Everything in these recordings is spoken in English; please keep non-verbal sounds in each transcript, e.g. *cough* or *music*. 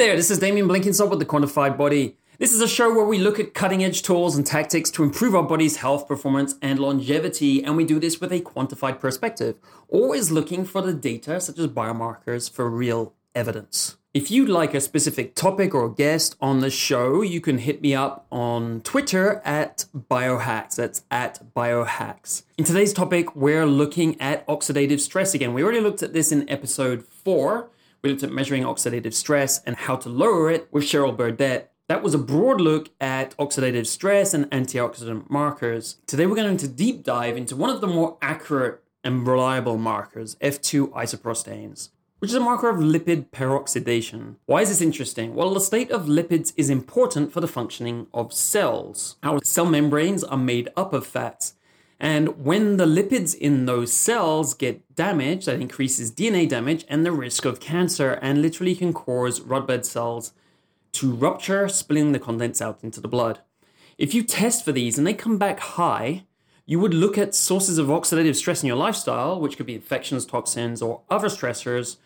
there, this is Damien Blenkinsopp with The Quantified Body. This is a show where we look at cutting edge tools and tactics to improve our body's health, performance, and longevity, and we do this with a quantified perspective, always looking for the data, such as biomarkers, for real evidence. If you'd like a specific topic or guest on the show, you can hit me up on Twitter at biohacks. That's at biohacks. In today's topic, we're looking at oxidative stress again. We already looked at this in episode four. We looked at measuring oxidative stress and how to lower it with Cheryl Burdette. That was a broad look at oxidative stress and antioxidant markers. Today we're going to deep dive into one of the more accurate and reliable markers, F2 isoprostanes, which is a marker of lipid peroxidation. Why is this interesting? Well, the state of lipids is important for the functioning of cells. Our cell membranes are made up of fats. And when the lipids in those cells get damaged, that increases DNA damage and the risk of cancer, and literally can cause red blood cells to rupture, spilling the contents out into the blood. If you test for these and they come back high, you would look at sources of oxidative stress in your lifestyle, which could be infections, toxins, or other stressors.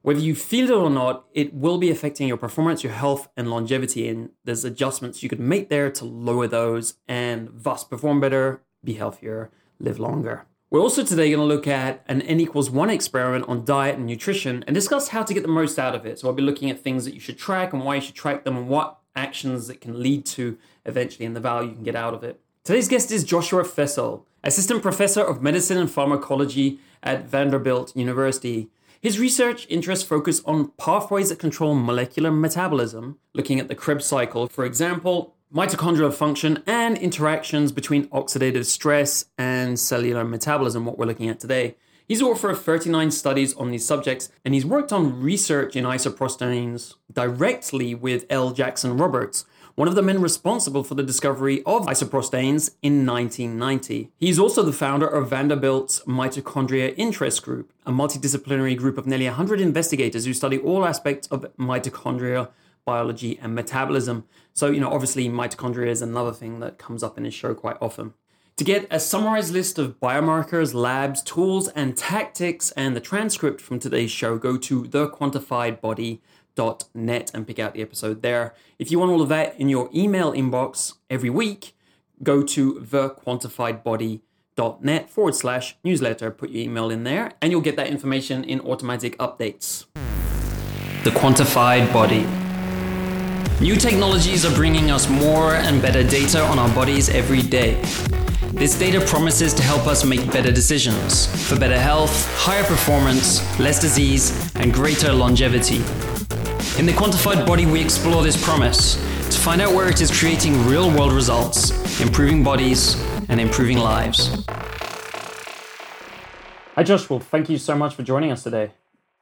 Whether you feel it or not, it will be affecting your performance, your health, and longevity. And there's adjustments you could make there to lower those and thus perform better, be healthier, live longer. We're also today going to look at an N equals one experiment on diet and nutrition and discuss how to get the most out of it. So I'll be looking at things that you should track and why you should track them and what actions it can lead to eventually and the value you can get out of it. Today's guest is Joshua Fessel, Assistant Professor of Medicine and Pharmacology at Vanderbilt University. His research interests focus on pathways that control molecular metabolism, looking at the Krebs cycle, for example, mitochondrial function, and interactions between oxidative stress and cellular metabolism, what we're looking at today. He's author of 39 studies on these subjects, and he's worked on research in isoprostanes directly with L. Jackson Roberts, one of the men responsible for the discovery of isoprostanes in 1990. He's also the founder of Vanderbilt's Mitochondria Interest Group, a multidisciplinary group of nearly 100 investigators who study all aspects of mitochondria biology, and metabolism. So, you know, obviously, mitochondria is another thing that comes up in his show quite often. To get a summarized list of biomarkers, labs, tools, and tactics, and the transcript from today's show, go to thequantifiedbody.net and pick out the episode there. If you want all of that in your email inbox every week, go to thequantifiedbody.net forward slash newsletter, put your email in there, and you'll get that information in automatic updates. The Quantified Body. New technologies are bringing us more and better data on our bodies every day. This data promises to help us make better decisions for better health, higher performance, less disease, and greater longevity. In the quantified body, we explore this promise to find out where it is creating real world results, improving bodies, and improving lives. Hi, Josh. Well, thank you so much for joining us today.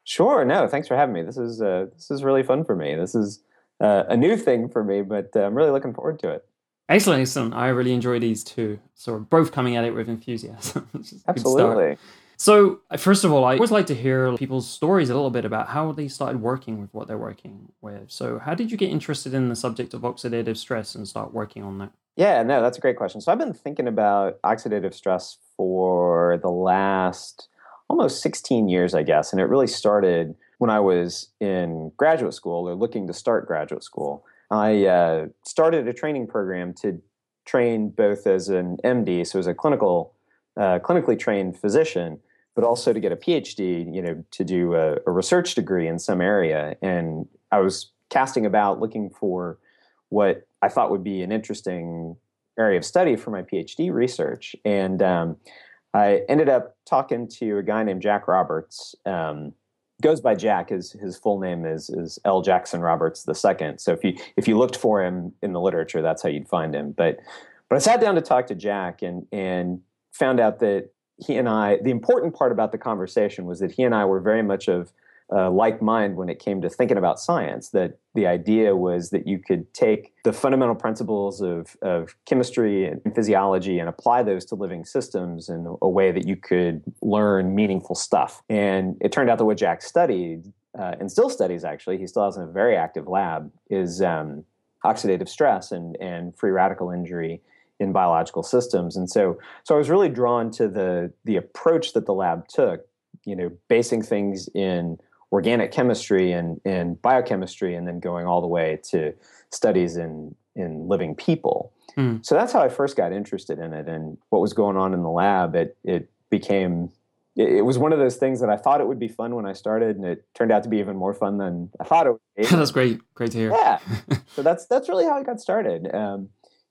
Sure. No, thanks for having me. This is uh, this is really fun for me. This is uh, a new thing for me, but uh, I'm really looking forward to it. Excellent, excellent. I really enjoy these too. So we're both coming at it with enthusiasm. *laughs* Absolutely. So, uh, first of all, I always like to hear people's stories a little bit about how they started working with what they're working with. So, how did you get interested in the subject of oxidative stress and start working on that? Yeah, no, that's a great question. So, I've been thinking about oxidative stress for the last almost 16 years, I guess. And it really started when I was in graduate school or looking to start graduate school, I uh, started a training program to train both as an MD, so as a clinical, uh, clinically trained physician, but also to get a PhD, you know, to do a, a research degree in some area. And I was casting about looking for what I thought would be an interesting area of study for my PhD research. And um, I ended up talking to a guy named Jack Roberts. Um, goes by Jack. His his full name is is L. Jackson Roberts II. So if you if you looked for him in the literature, that's how you'd find him. But but I sat down to talk to Jack and and found out that he and I the important part about the conversation was that he and I were very much of uh, like mind when it came to thinking about science. That the idea was that you could take the fundamental principles of, of chemistry and physiology and apply those to living systems in a way that you could learn meaningful stuff. And it turned out that what Jack studied, uh, and still studies actually, he still has a very active lab, is um, oxidative stress and, and free radical injury in biological systems. And so, so I was really drawn to the the approach that the lab took, you know, basing things in organic chemistry and, and biochemistry, and then going all the way to studies in, in living people. Mm. So that's how I first got interested in it. And what was going on in the lab, it, it became it was one of those things that I thought it would be fun when I started, and it turned out to be even more fun than I thought it would be. *laughs* that's great, great to hear. Yeah, *laughs* so that's that's really how I got started, um,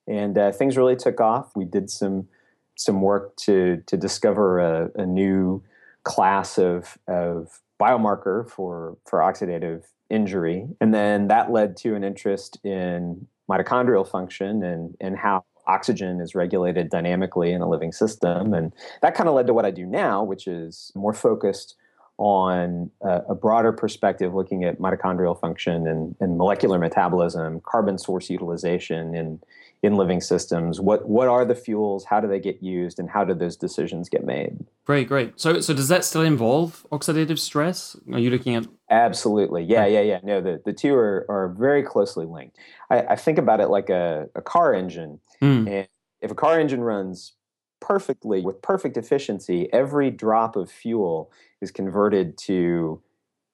and uh, things really took off. We did some some work to to discover a, a new class of of biomarker for for oxidative injury, and then that led to an interest in mitochondrial function and and how oxygen is regulated dynamically in a living system. And that kind of led to what I do now, which is more focused on a, a broader perspective, looking at mitochondrial function and, and, molecular metabolism, carbon source utilization in, in living systems. What, what are the fuels? How do they get used? And how do those decisions get made? Great, great. So, so does that still involve oxidative stress? Are you looking at? Absolutely. Yeah, yeah, yeah. No, the, the two are, are very closely linked. I, I think about it like a, a car engine Mm. And if a car engine runs perfectly with perfect efficiency, every drop of fuel is converted to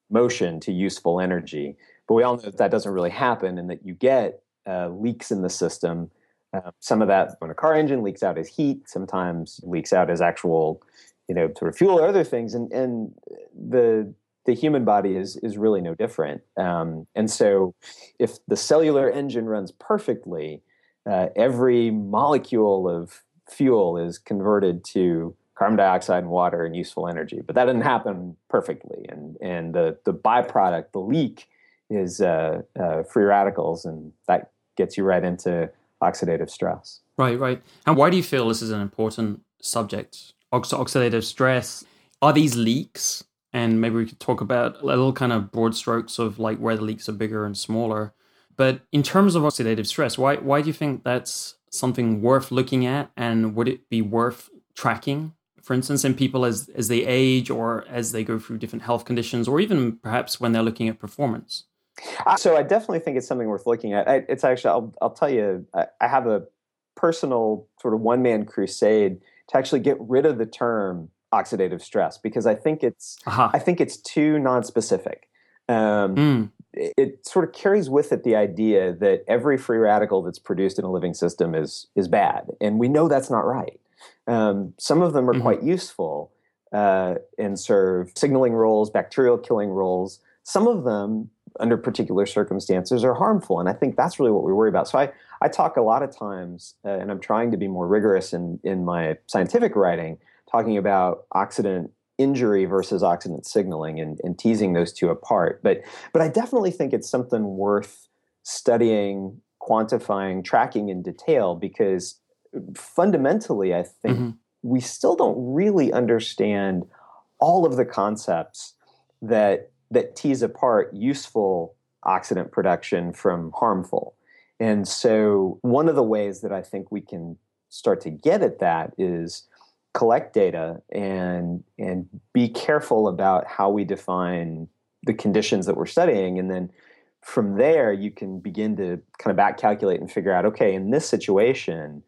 motion, to useful energy. But we all know that that doesn't really happen and that you get uh, leaks in the system. Uh, some of that when a car engine leaks out as heat, sometimes leaks out as actual, you know, sort of fuel or other things. And, and the the human body is is really no different. Um, and so, if the cellular engine runs perfectly, uh, every molecule of fuel is converted to carbon dioxide and water and useful energy. But that didn't happen perfectly, and and the the byproduct, the leak, is uh, uh, free radicals, and that gets you right into oxidative stress. Right, right. And why do you feel this is an important subject? Ox- oxidative stress. Are these leaks? And maybe we could talk about a little kind of broad strokes of like where the leaks are bigger and smaller. But in terms of oxidative stress, why why do you think that's something worth looking at, and would it be worth tracking? For instance, in people as as they age, or as they go through different health conditions, or even perhaps when they're looking at performance. Uh, so I definitely think it's something worth looking at. I, it's actually I'll I'll tell you I, I have a personal sort of one man crusade to actually get rid of the term oxidative stress because I think it's uh-huh. I think it's too nonspecific. Um, mm it sort of carries with it the idea that every free radical that's produced in a living system is is bad, and we know that's not right. Um, some of them are mm-hmm. quite useful uh, and serve signaling roles, bacterial killing roles. Some of them, under particular circumstances, are harmful, and I think that's really what we worry about. So I I talk a lot of times, uh, and I'm trying to be more rigorous in in my scientific writing, talking about oxidant injury versus oxidant signaling and, and teasing those two apart. But but I definitely think it's something worth studying, quantifying, tracking in detail because fundamentally, I think mm-hmm. we still don't really understand all of the concepts that that tease apart useful oxidant production from harmful. And so one of the ways that I think we can start to get at that is collect data and and be careful about how we define the conditions that we're studying and then from there you can begin to kind of back calculate and figure out okay in this situation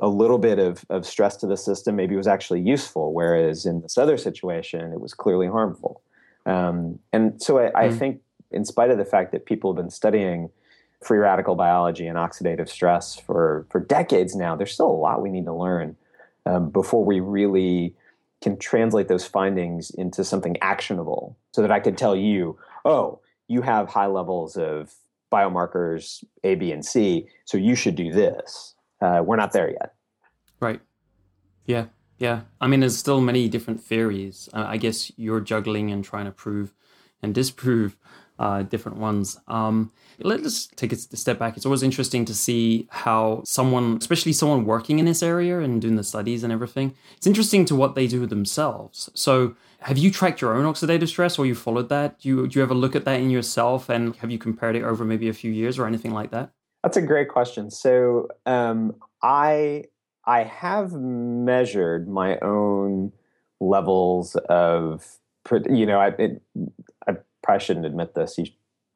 a little bit of, of stress to the system maybe was actually useful whereas in this other situation it was clearly harmful um, and so I, mm. I think in spite of the fact that people have been studying free radical biology and oxidative stress for, for decades now there's still a lot we need to learn um, before we really can translate those findings into something actionable so that I could tell you, oh, you have high levels of biomarkers A, B, and C, so you should do this. Uh, we're not there yet. Right. Yeah. Yeah. I mean, there's still many different theories. Uh, I guess you're juggling and trying to prove and disprove uh, different ones. Um, let's take a step back. It's always interesting to see how someone, especially someone working in this area and doing the studies and everything, it's interesting to what they do themselves. So, have you tracked your own oxidative stress or you followed that? Do you, do you ever look at that in yourself and have you compared it over maybe a few years or anything like that? That's a great question. So, um, I I have measured my own levels of you know I it, I probably shouldn't admit this. You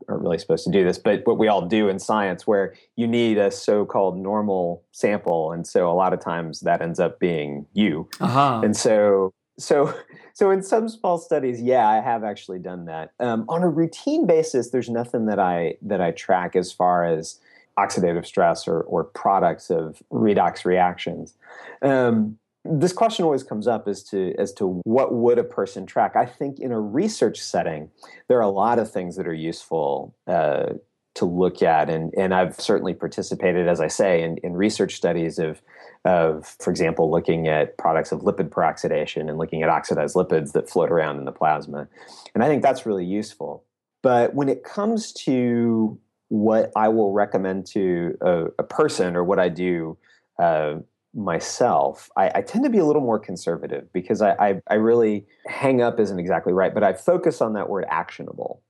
aren't really supposed to do this, but what we all do in science, where you need a so-called normal sample, and so a lot of times that ends up being you. Uh-huh. And so so so in some small studies yeah i have actually done that um, on a routine basis there's nothing that i that i track as far as oxidative stress or, or products of redox reactions. Um, this question always comes up as to as to what would a person track. I think in a research setting there are a lot of things that are useful uh, to look at. And and i've certainly participated as i say in, in research studies of of for example looking at products of lipid peroxidation and looking at oxidized lipids that float around in the plasma. And i think that's really useful. But when it comes to what i will recommend to a, a person or what i do uh, myself, I, I, tend to be a little more conservative because I, I, I, really hang up isn't exactly right, but I focus on that word actionable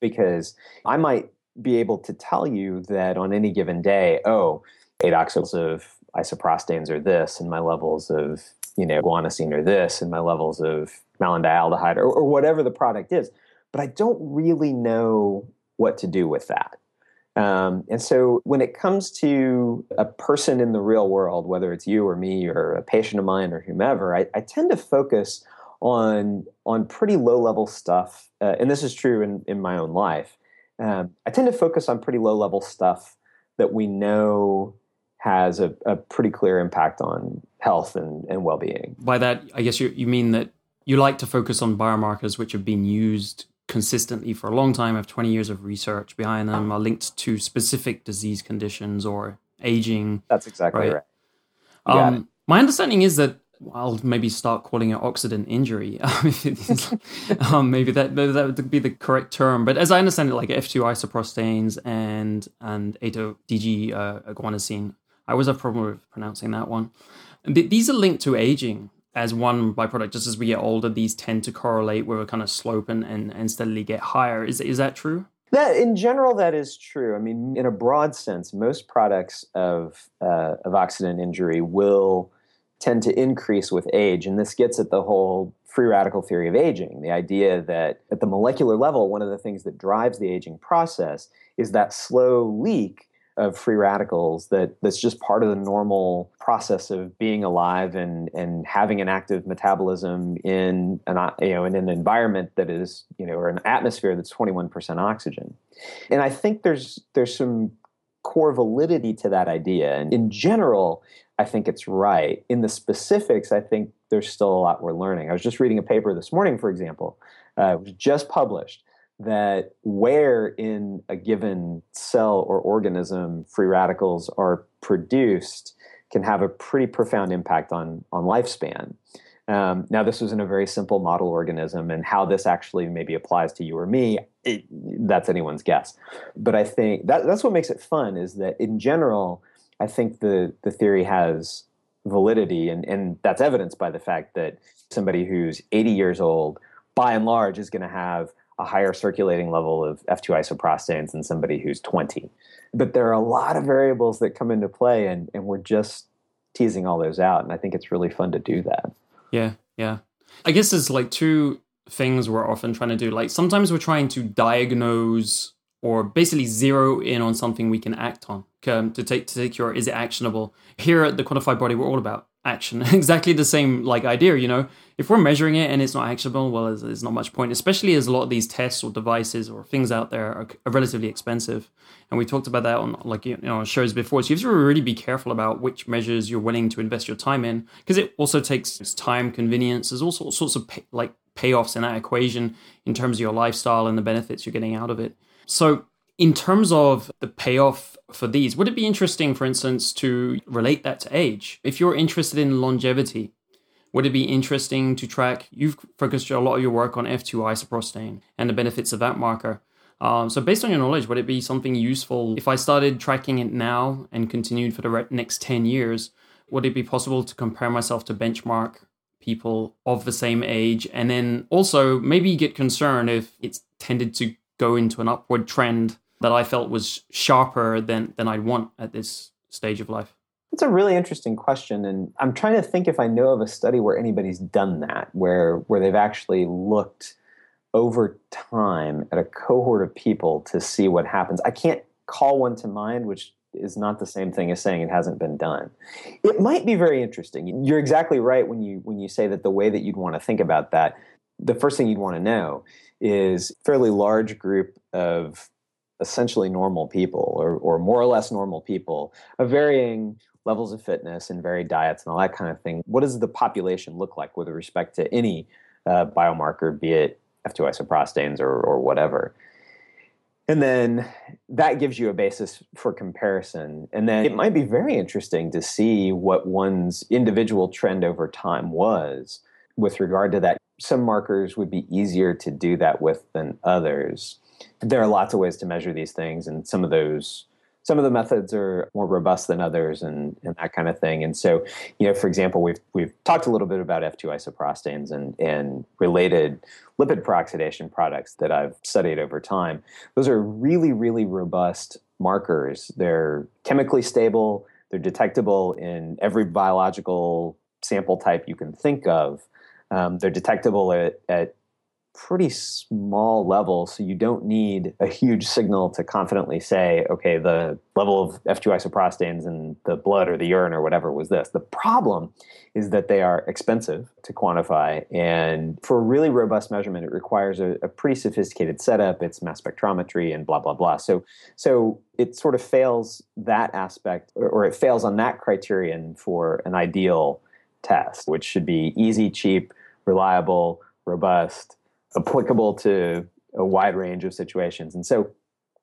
because I might be able to tell you that on any given day, oh, eight oxals of isoprostanes are this, and my levels of you know guanosine are this, and my levels of malondialdehyde or, or whatever the product is, but I don't really know what to do with that. Um, and so when it comes to a person in the real world, whether it's you or me or a patient of mine or whomever, I, I tend to focus on on pretty low level stuff. Uh, and this is true in, in my own life. Um, I tend to focus on pretty low level stuff that we know has a, a pretty clear impact on health and, and well being. By that, I guess you, you mean that you like to focus on biomarkers which have been used consistently for a long time, have 20 years of research behind them, are linked to specific disease conditions or aging. That's exactly right. right. Um, my understanding is that I'll maybe start calling it oxidant injury. *laughs* um, maybe that maybe that would be the correct term. But as I understand it, like F2 isoprostanes and and 8-DG uh, guanosine, I always have a problem with pronouncing that one. Th- these are linked to aging as one byproduct, just as we get older, these tend to correlate with a kind of slope and, and, and steadily get higher. Is, is that true? That in general, that is true. I mean, in a broad sense, most products of uh, of oxidant injury will tend to increase with age, and this gets at the whole free radical theory of aging. The idea that at the molecular level, one of the things that drives the aging process is that slow leak of free radicals that that's just part of the normal process of being alive and and having an active metabolism in an you know in an environment that is you know or an atmosphere that's 21% oxygen. And i think there's there's some core validity to that idea. And in general i think it's right. In the specifics i think there's still a lot we're learning. I was just reading a paper this morning for example uh, it was just published that where in a given cell or organism free radicals are produced can have a pretty profound impact on, on lifespan. Um, now, this was in a very simple model organism, and how this actually maybe applies to you or me, it, that's anyone's guess. But I think that, that's what makes it fun is that in general, I think the, the theory has validity, and, and that's evidenced by the fact that somebody who's 80 years old, by and large, is going to have a higher circulating level of F2 isoprostanes than somebody who's 20. But there are a lot of variables that come into play, and, and we're just teasing all those out. And I think it's really fun to do that. Yeah, yeah. I guess there's like two things we're often trying to do. Like sometimes we're trying to diagnose or basically zero in on something we can act on um, to take to take your is it actionable. Here at the quantified body, we're all about action. *laughs* exactly the same like idea, you know. If we're measuring it and it's not actionable, well, there's, there's, not much point. Especially as a lot of these tests or devices or things out there are, are relatively expensive, and we talked about that on like you know shows before. So you have to really be careful about which measures you're willing to invest your time in, because it also takes time, convenience. There's all sorts of pay, like payoffs in that equation in terms of your lifestyle and the benefits you're getting out of it. So in terms of the payoff for these, would it be interesting, for instance, to relate that to age? If you're interested in longevity, would it be interesting to track? You've focused a lot of your work on F2 isoprostane and the benefits of that marker. Um, so, based on your knowledge, would it be something useful if I started tracking it now and continued for the next 10 years? Would it be possible to compare myself to benchmark people of the same age? And then also maybe get concerned if it's tended to go into an upward trend that I felt was sharper than than I'd want at this stage of life? That's a really interesting question, and I'm trying to think if I know of a study where anybody's done that, where where they've actually looked over time at a cohort of people to see what happens. I can't call one to mind, which is not the same thing as saying it hasn't been done. It might be very interesting. You're exactly right when you when you say that the way that you'd want to think about that, the first thing you'd want to know is fairly large group of essentially normal people or, or more or less normal people of varying levels of fitness and varied diets and all that kind of thing. What does the population look like with respect to any uh, biomarker, be it F2 isoprostanes or, or whatever? And then that gives you a basis for comparison. And then it might be very interesting to see what one's individual trend over time was with regard to that. Some markers would be easier to do that with than others. There are lots of ways to measure these things, and some of those some of the methods are more robust than others and, and that kind of thing. And so, you know, for example, we've we've talked a little bit about F2 isoprostanes and, and related lipid peroxidation products that I've studied over time. Those are really, really robust markers. They're chemically stable, they're detectable in every biological sample type you can think of. Um, they're detectable at, at pretty small level, so you don't need a huge signal to confidently say, okay, the level of F2 isoprostanes in the blood or the urine or whatever was this. The problem is that they are expensive to quantify, and for a really robust measurement, it requires a, a pretty sophisticated setup. It's mass spectrometry and blah blah blah. So, so it sort of fails that aspect, or, or it fails on that criterion for an ideal test, which should be easy, cheap, reliable, robust applicable to a wide range of situations. And so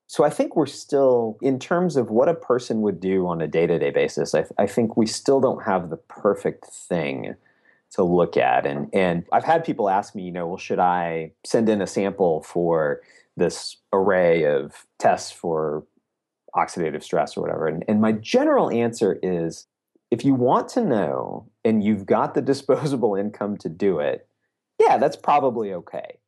so I think we're still, in terms of what a person would do on a day-to-day basis, I, I, think we still don't have the perfect thing to look at. And and I've had people ask me, you know, well, should I send in a sample for this array of tests for oxidative stress or whatever? And, and my general answer is, if you want to know and you've got the *laughs* disposable income to do it, yeah, that's probably okay.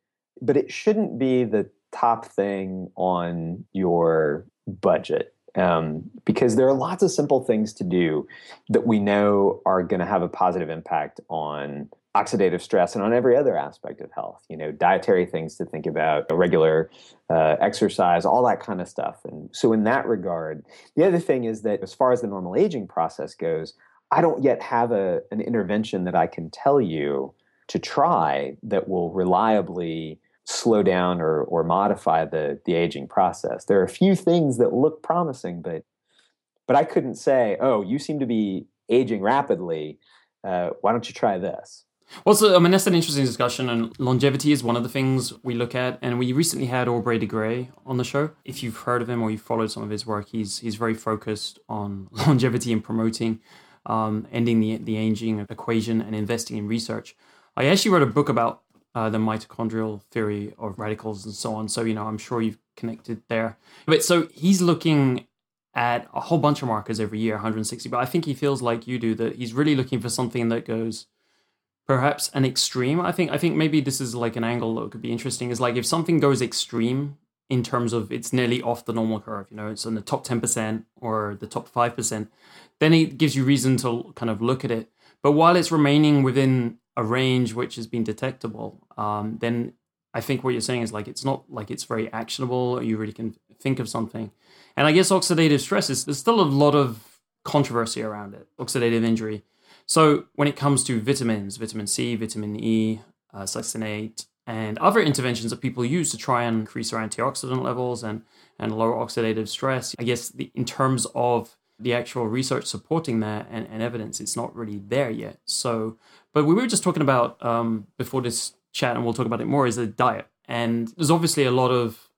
But it shouldn't be the top thing on your budget um, because there are lots of simple things to do that we know are going to have a positive impact on oxidative stress and on every other aspect of health you know dietary things to think about regular uh, exercise all that kind of stuff and so in that regard the other thing is that as far as the normal aging process goes i don't yet have a, an intervention that i can tell you to try that will reliably slow down or, or modify the, the aging process. There are a few things that look promising, but but I couldn't say, oh, you seem to be aging rapidly. Uh, why don't you try this? Well, so I mean that's an interesting discussion, and longevity is one of the things we look at. And we recently had Aubrey de Grey on the show. If you've heard of him or you've followed some of his work, he's he's very focused on *laughs* longevity and promoting um, ending the the aging equation and investing in research. I actually wrote a book about uh, the mitochondrial theory of radicals and so on. So, you know, I'm sure you've connected there. But so he's looking at a whole bunch of markers every year, 160. But I think he feels like you do that he's really looking for something that goes perhaps an extreme. I think I think maybe this is like an angle that could be interesting. Is like if something goes extreme in terms of it's nearly off the normal curve, you know, it's in the top 10% or the top 5%, then it gives you reason to kind of look at it. But while it's remaining within a range which has been detectable, um, then I think what you're saying is like it's not like it's very actionable. You really can think of something. And I guess oxidative stress is there's still a lot of controversy around it, oxidative injury. So when it comes to vitamins, vitamin C, vitamin E, uh, succinate, and other interventions that people use to try and increase their antioxidant levels and and lower oxidative stress, I guess the, in terms of the actual research supporting that and, and evidence, it's not really there yet. So, but we were just talking about um, before this chat, and we'll talk about it more, is the diet. And there's obviously a lot of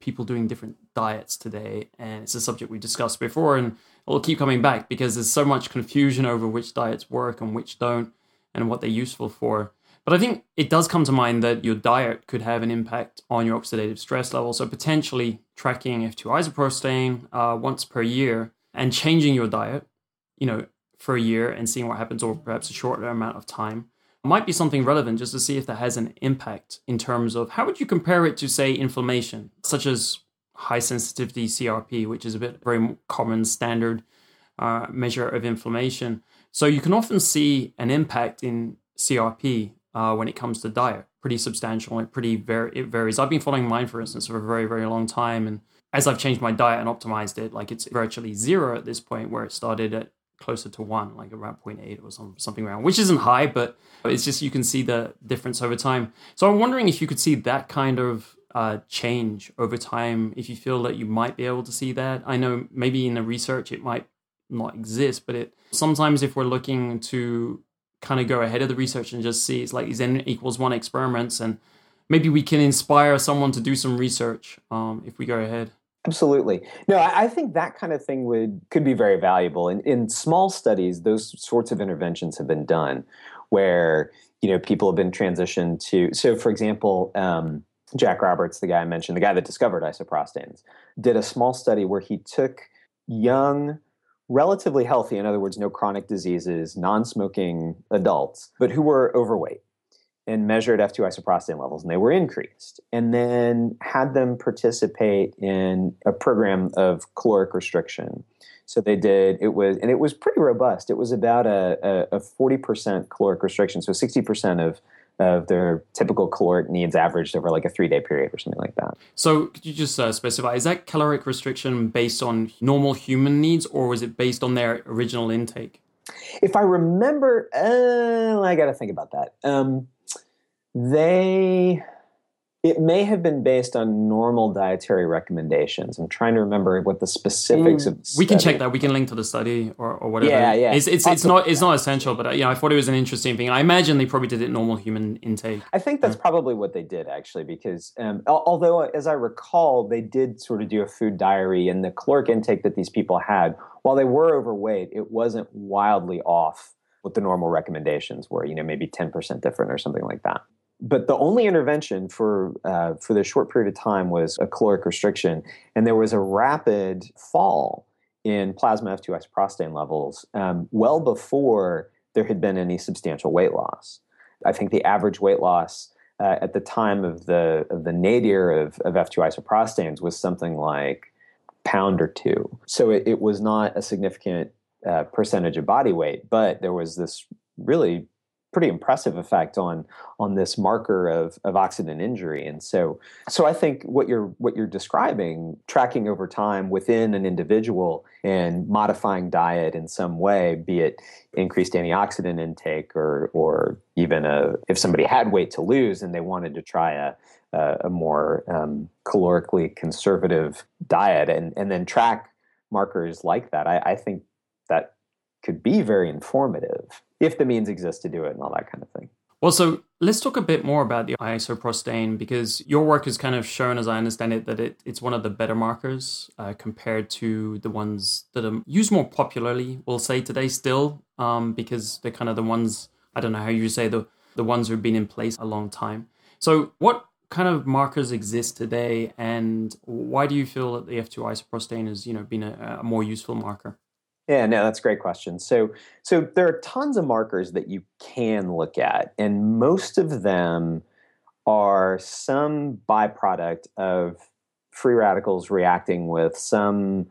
people doing different diets today, and it's a subject we discussed before, and it'll keep coming back because there's so much confusion over which diets work and which don't, and what they're useful for. But I think it does come to mind that your diet could have an impact on your oxidative stress level. So potentially tracking F2 isoprostane uh, once per year and changing your diet, you know, for a year and seeing what happens, or perhaps a shorter amount of time, might be something relevant just to see if that has an impact in terms of how would you compare it to, say, inflammation, such as high sensitivity CRP, which is a bit very common standard uh, measure of inflammation. So you can often see an impact in CRP uh, when it comes to diet, pretty substantial and pretty var- it varies. I've been following mine, for instance, for a very very long time, and as I've changed my diet and optimized it, like it's virtually zero at this point, where it started at closer to one, like around 0.8 or some, something around, which isn't high, but it's just you can see the difference over time. So I'm wondering if you could see that kind of uh, change over time, if you feel that you might be able to see that. I know maybe in the research it might not exist, but it sometimes if we're looking to kind of go ahead of the research and just see it's like these n equals one experiments and maybe we can inspire someone to do some research um, if we go ahead. Absolutely. No, I, think that kind of thing would could be very valuable. In, in small studies, those sorts of interventions have been done, where you know people have been transitioned to. So, for example, um, Jack Roberts, the guy I mentioned, the guy that discovered isoprostanes, did a small study where he took young, relatively healthy, in other words, no chronic diseases, non-smoking adults, but who were overweight and measured F2 isoprostane levels, and they were increased, and then had them participate in a program of caloric restriction. So they did, it was, and it was pretty robust. It was about a, a, a 40% caloric restriction, so 60% of of their typical caloric needs averaged over like a three day period or something like that. So, could you just uh, specify is that caloric restriction based on normal human needs or was it based on their original intake? If I remember, uh, I got to think about that. Um, they it may have been based on normal dietary recommendations. I'm trying to remember what the specifics of. We can check that. We can link to the study or, or whatever. Yeah, yeah. It's it's, it's not it's not essential, but uh, you know, I thought it was an interesting thing. I imagine they probably did it normal human intake. I think that's yeah. probably what they did actually, because um, although as I recall, they did sort of do a food diary, and the caloric intake that these people had, while they were overweight, it wasn't wildly off what the normal recommendations were. You know, maybe ten percent different or something like that but the only intervention for uh, for this short period of time was a caloric restriction, and there was a rapid fall in plasma F2 isoprostane levels um, well before there had been any substantial weight loss. I think the average weight loss uh, at the time of the of the nadir of, of F2 isoprostanes was something like pound or two. So it, it was not a significant uh, percentage of body weight, but there was this really pretty impressive effect on on this marker of, of oxidant injury. And so so i think what you're what you're describing tracking over time within an individual and modifying diet in some way be it increased antioxidant intake or or even a if somebody had weight to lose and they wanted to try a a, more um, calorically conservative diet and and then track markers like that i, I think that could be very informative if the means exist to do it and all that kind of thing. Well, so let's talk a bit more about the isoprostane because your work has kind of shown, as I understand it, that it, it's one of the better markers uh, compared to the ones that are used more popularly, we'll say today still, um, because they're kind of the ones, I don't know how you say, the, the ones who've been in place a long time. So, what kind of markers exist today, and why do you feel that the F2 isoprostane has, you know, been a, a more useful marker? Yeah, no, that's a great question. So, so there are tons of markers that you can look at, and most of them are some byproduct of free radicals reacting with some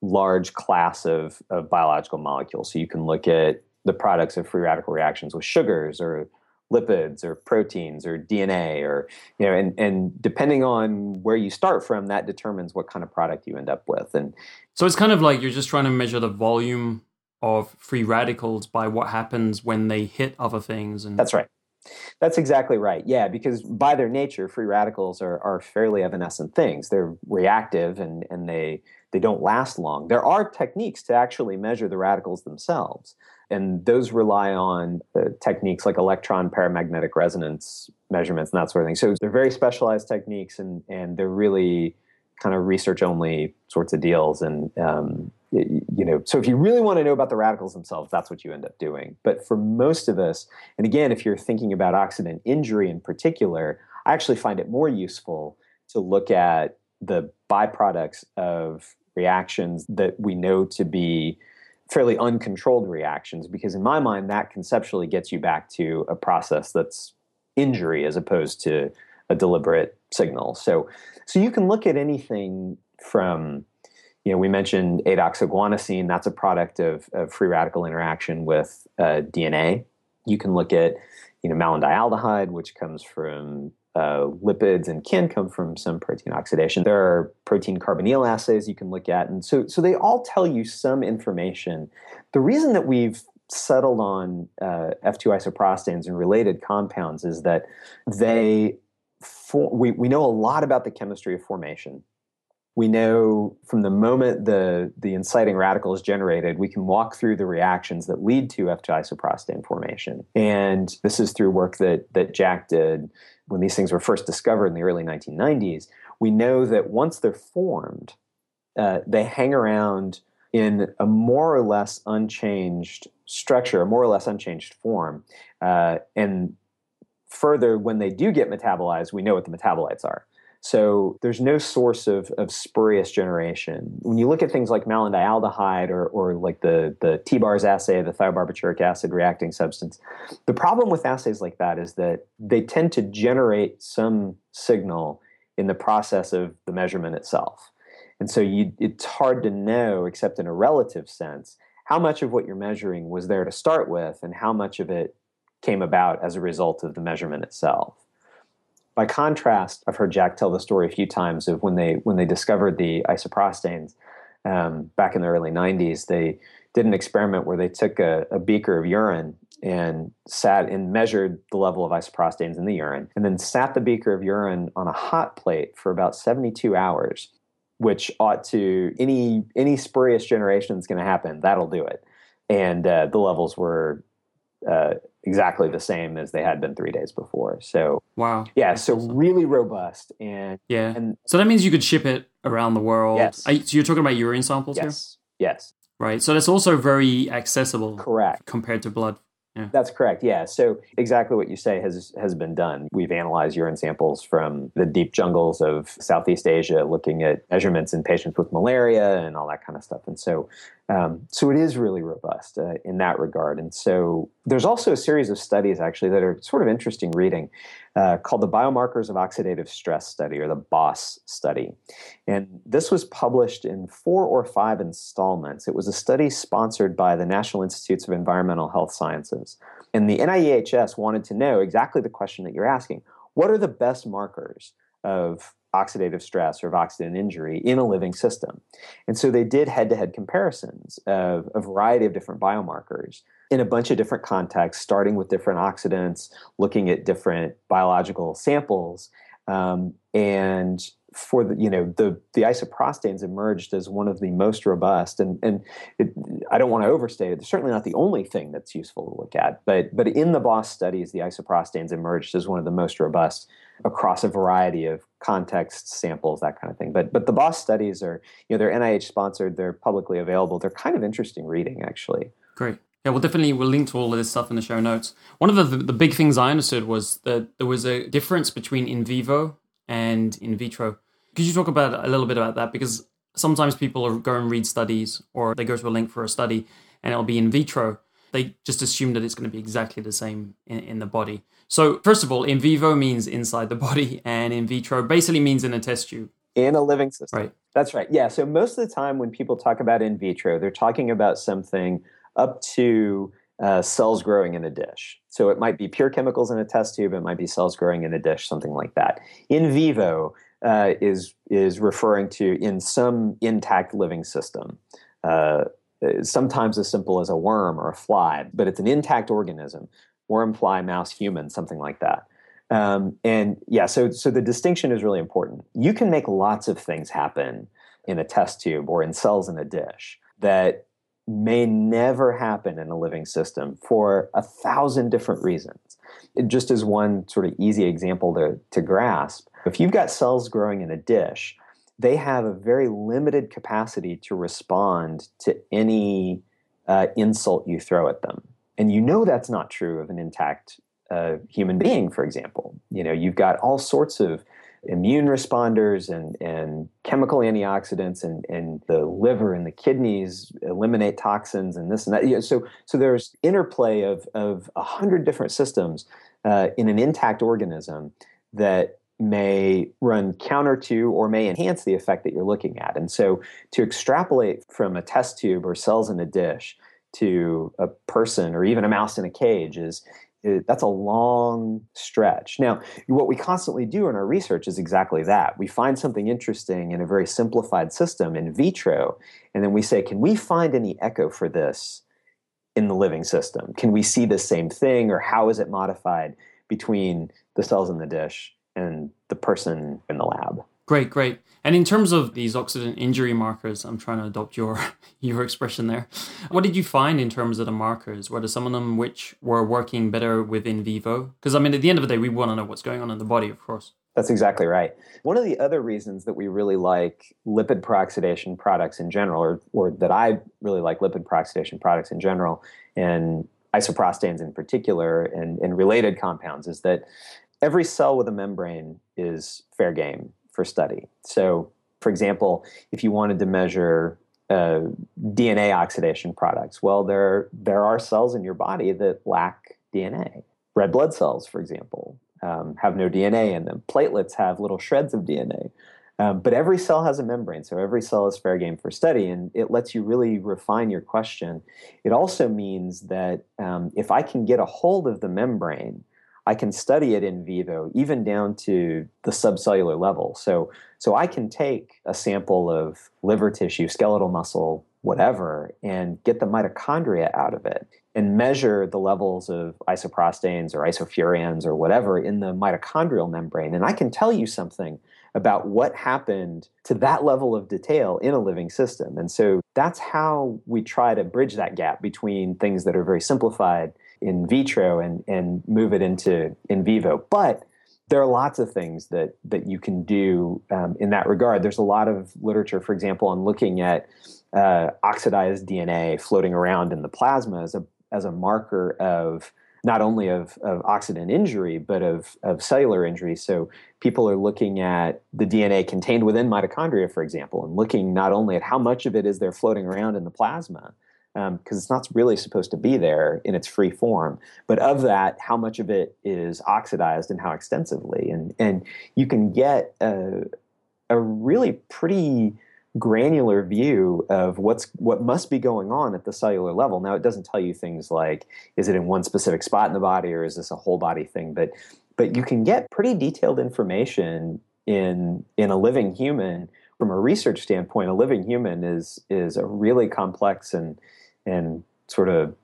large class of, of biological molecules. So you can look at the products of free radical reactions with sugars or lipids or proteins or DNA or you know and and depending on where you start from that determines what kind of product you end up with and so it's kind of like you're just trying to measure the volume of free radicals by what happens when they hit other things and That's right. That's exactly right. Yeah, because by their nature, free radicals are, are fairly evanescent things. They're reactive and, and they they don't last long. There are techniques to actually measure the radicals themselves and those rely on uh, techniques like electron paramagnetic resonance measurements and that sort of thing. So they're very specialized techniques, and and they're really kind of research only sorts of deals. And um, you know, so if you really want to know about the radicals themselves, that's what you end up doing. But for most of us, and again, if you're thinking about oxidant injury in particular, I actually find it more useful to look at the byproducts of reactions that we know to be fairly uncontrolled reactions because in my mind that conceptually gets you back to a process that's injury as opposed to a deliberate signal so so you can look at anything from you know we mentioned adeoxyguanosine that's a product of, of free radical interaction with uh, dna you can look at you know malondialdehyde which comes from uh, lipids and can come from some protein oxidation. There are protein carbonyl assays you can look at, and so so they all tell you some information. The reason that we've settled on uh, F2 isoprostanes and related compounds is that they for, we, we know a lot about the chemistry of formation. We know from the moment the, the inciting radical is generated, we can walk through the reactions that lead to F2 isoprostane formation. And this is through work that, that Jack did when these things were first discovered in the early 1990s. We know that once they're formed, uh, they hang around in a more or less unchanged structure, a more or less unchanged form. Uh, and further, when they do get metabolized, we know what the metabolites are. So there's no source of, of spurious generation. When you look at things like malondialdehyde or, or like the, the TBARS assay, the thiobarbituric acid reacting substance, the problem with assays like that is that they tend to generate some signal in the process of the measurement itself. And so you, it's hard to know, except in a relative sense, how much of what you're measuring was there to start with and how much of it came about as a result of the measurement itself. By contrast, I've heard Jack tell the story a few times of when they when they discovered the isoprostanes um, back in the early 90s. They did an experiment where they took a, a beaker of urine and sat and measured the level of isoprostanes in the urine, and then sat the beaker of urine on a hot plate for about 72 hours which ought to any any spurious generation that's going to happen that'll do it and uh, the levels were uh, exactly the same as they had been three days before. So wow. yeah so really robust and yeah. and so that means you could ship it around the world. Yes. You- so you're talking about urine samples here? Yes. Yes. Right. So that's also very accessible correct. compared to blood That's correct. Yeah. So exactly what you say has has been done. We've analyzed urine samples from the deep jungles of Southeast Asia, looking at measurements in patients with malaria and all that kind of stuff. And so, um, so it is really robust uh, in that regard. And so there's also a series of studies actually that are sort of interesting reading. Uh, called the Biomarkers of Oxidative Stress Study, or the BOSS study. And this was published in four or five installments. It was a study sponsored by the National Institutes of Environmental Health Sciences. And the NIEHS wanted to know exactly the question that you're asking what are the best markers of oxidative stress or of oxidant injury in a living system? And so they did head to head comparisons of a variety of different biomarkers in a bunch of different contexts, starting with different oxidants, looking at different biological samples. Um, and for the you know the the isoprostanes emerged as one of the most robust and and it, I don't want to overstate it. It's certainly not the only thing that's useful to look at, but but in the BOSS studies, the isoprostanes emerged as one of the most robust across a variety of contexts, samples, that kind of thing. But but the BOSS studies are you know they're NIH sponsored, they're publicly available, they're kind of interesting reading actually. Great. Yeah, well, definitely we'll link to all of this stuff in the show notes. One of the the big things I understood was that there was a difference between in vivo and in vitro. Could you talk about a little bit about that? Because sometimes people go and read studies, or they go to a link for a study, and it'll be in vitro. They just assume that it's going to be exactly the same in, in the body. So, first of all, in vivo means inside the body, *laughs* and in vitro basically means in a test tube. In a living system. Right. That's right. Yeah. So most of the time when people talk about in vitro, they're talking about something up to uh, cells growing in a dish. So it might be pure chemicals in a test tube, it might be cells growing in a dish, something like that. In vivo uh, is is referring to in some intact living system. Uh, sometimes as simple as a worm or a fly, but it's an intact organism worm, fly, mouse, human, something like that. Um, and yeah, so so the distinction is really important. You can make lots of things happen in a test tube or in cells in a dish that may never happen in a living system for a thousand different reasons. It just as one sort of easy example to, to grasp, if you've got cells growing in a dish, they have a very limited capacity to respond to any uh, insult you throw at them. And you know that's not true of an intact uh, human being, for example. You know, you've got all sorts of immune responders and, and chemical antioxidants and, and the liver and the kidneys eliminate toxins and this and that. Know, so, so there's interplay of, of a hundred different systems uh, in an intact organism that may run counter to or may enhance the effect that you're looking at. And so to extrapolate from a test tube or cells in a dish to a person or even a mouse in a cage is it, that's a long stretch. Now, what we constantly do in our research is exactly that. We find something interesting in a very simplified system in vitro, and then we say, can we find any echo for this in the living system? Can we see the same thing, or how is it modified between the cells in the dish and the person in the lab? Great, great. And in terms of these oxidant injury markers, I'm trying to adopt your *laughs* your expression there. What did you find in terms of the markers? Were there some of them which were working better with in vivo? Because I mean, at the end of the day, we want to know what's going on in the body, of course. That's exactly right. One of the other reasons that we really like lipid peroxidation products in general, or, or that I really like lipid peroxidation products in general, and isoprostanes in particular, and, and related compounds, is that every cell with a membrane is fair game for study. So, for example, if you wanted to measure uh, DNA oxidation products, well, there there are cells in your body that lack DNA. Red blood cells, for example, um, have no DNA in them. Platelets have little shreds of DNA. Um, but every cell has a membrane, so every cell is fair game for study, and it lets you really refine your question. It also means that um, if I can get a hold of the membrane, I can study it in vivo, even down to the subcellular level. So, so I can take a sample of liver tissue, skeletal muscle, whatever, and get the mitochondria out of it and measure the levels of isoprostanes or isofurans or whatever in the mitochondrial membrane. And I can tell you something about what happened to that level of detail in a living system. And so that's how we try to bridge that gap between things that are very simplified in vitro and and move it into in vivo. But there are lots of things that that you can do um, in that regard. There's a lot of literature, for example, on looking at uh, oxidized DNA floating around in the plasma as a as a marker of not only of, of oxidant injury, but of, of cellular injury. So people are looking at the DNA contained within mitochondria, for example, and looking not only at how much of it is there floating around in the plasma, because um, it's not really supposed to be there in its free form. But of that, how much of it is oxidized and how extensively, and and you can get a, a really pretty granular view of what's what must be going on at the cellular level. Now, it doesn't tell you things like is it in one specific spot in the body or is this a whole body thing, but but you can get pretty detailed information in in a living human from a research standpoint. A living human is is a really complex and and sort of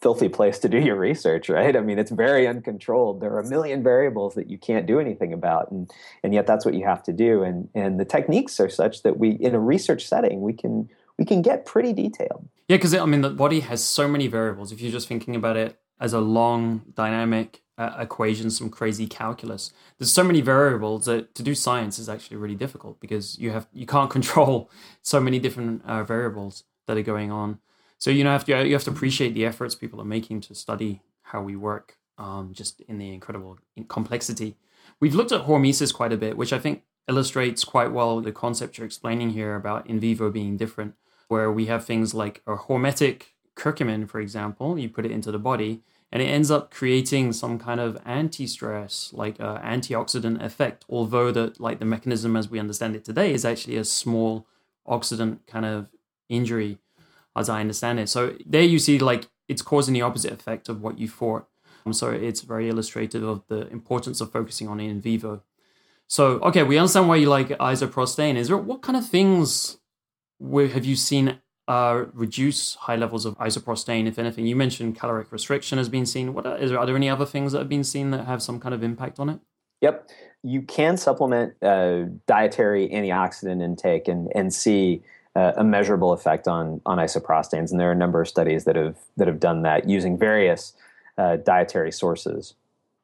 filthy place to do your research, right? I mean, it's very uncontrolled. There are a million variables that you can't do anything about, and and yet that's what you have to do. And and the techniques are such that we, in a research setting, we can we can get pretty detailed. Yeah, because I mean, the body has so many variables. If you're just thinking about it as a long dynamic uh, equation, some crazy calculus, there's so many variables that to do science is actually really difficult because you have you can't *laughs* control so many different uh, variables that are going on. So you know, have to, you have to appreciate the efforts people are making to study how we work, um, just in the incredible complexity. We've looked at hormesis quite a bit, which I think illustrates quite well the concept you're explaining here about in vivo being different, where we have things like a hormetic curcumin, for example, you put it into the body, and it ends up creating some kind of anti-stress, like antioxidant effect. Although the like the mechanism as we understand it today is actually a small oxidant kind of injury as I understand it. So there you see like it's causing the opposite effect of what you thought. Um, so it's very illustrative of the importance of focusing on in vivo. So okay, we understand why you like isoprostane. Is there what kind of things have you seen uh, reduce high levels of isoprostane, if anything? You mentioned caloric restriction has been seen. What are, is there, are there any other things that have been seen that have some kind of impact on it? Yep, you can supplement uh, dietary antioxidant intake and and see uh, a measurable effect on on isoprostanes, and there are a number of studies that have that have done that using various uh, dietary sources.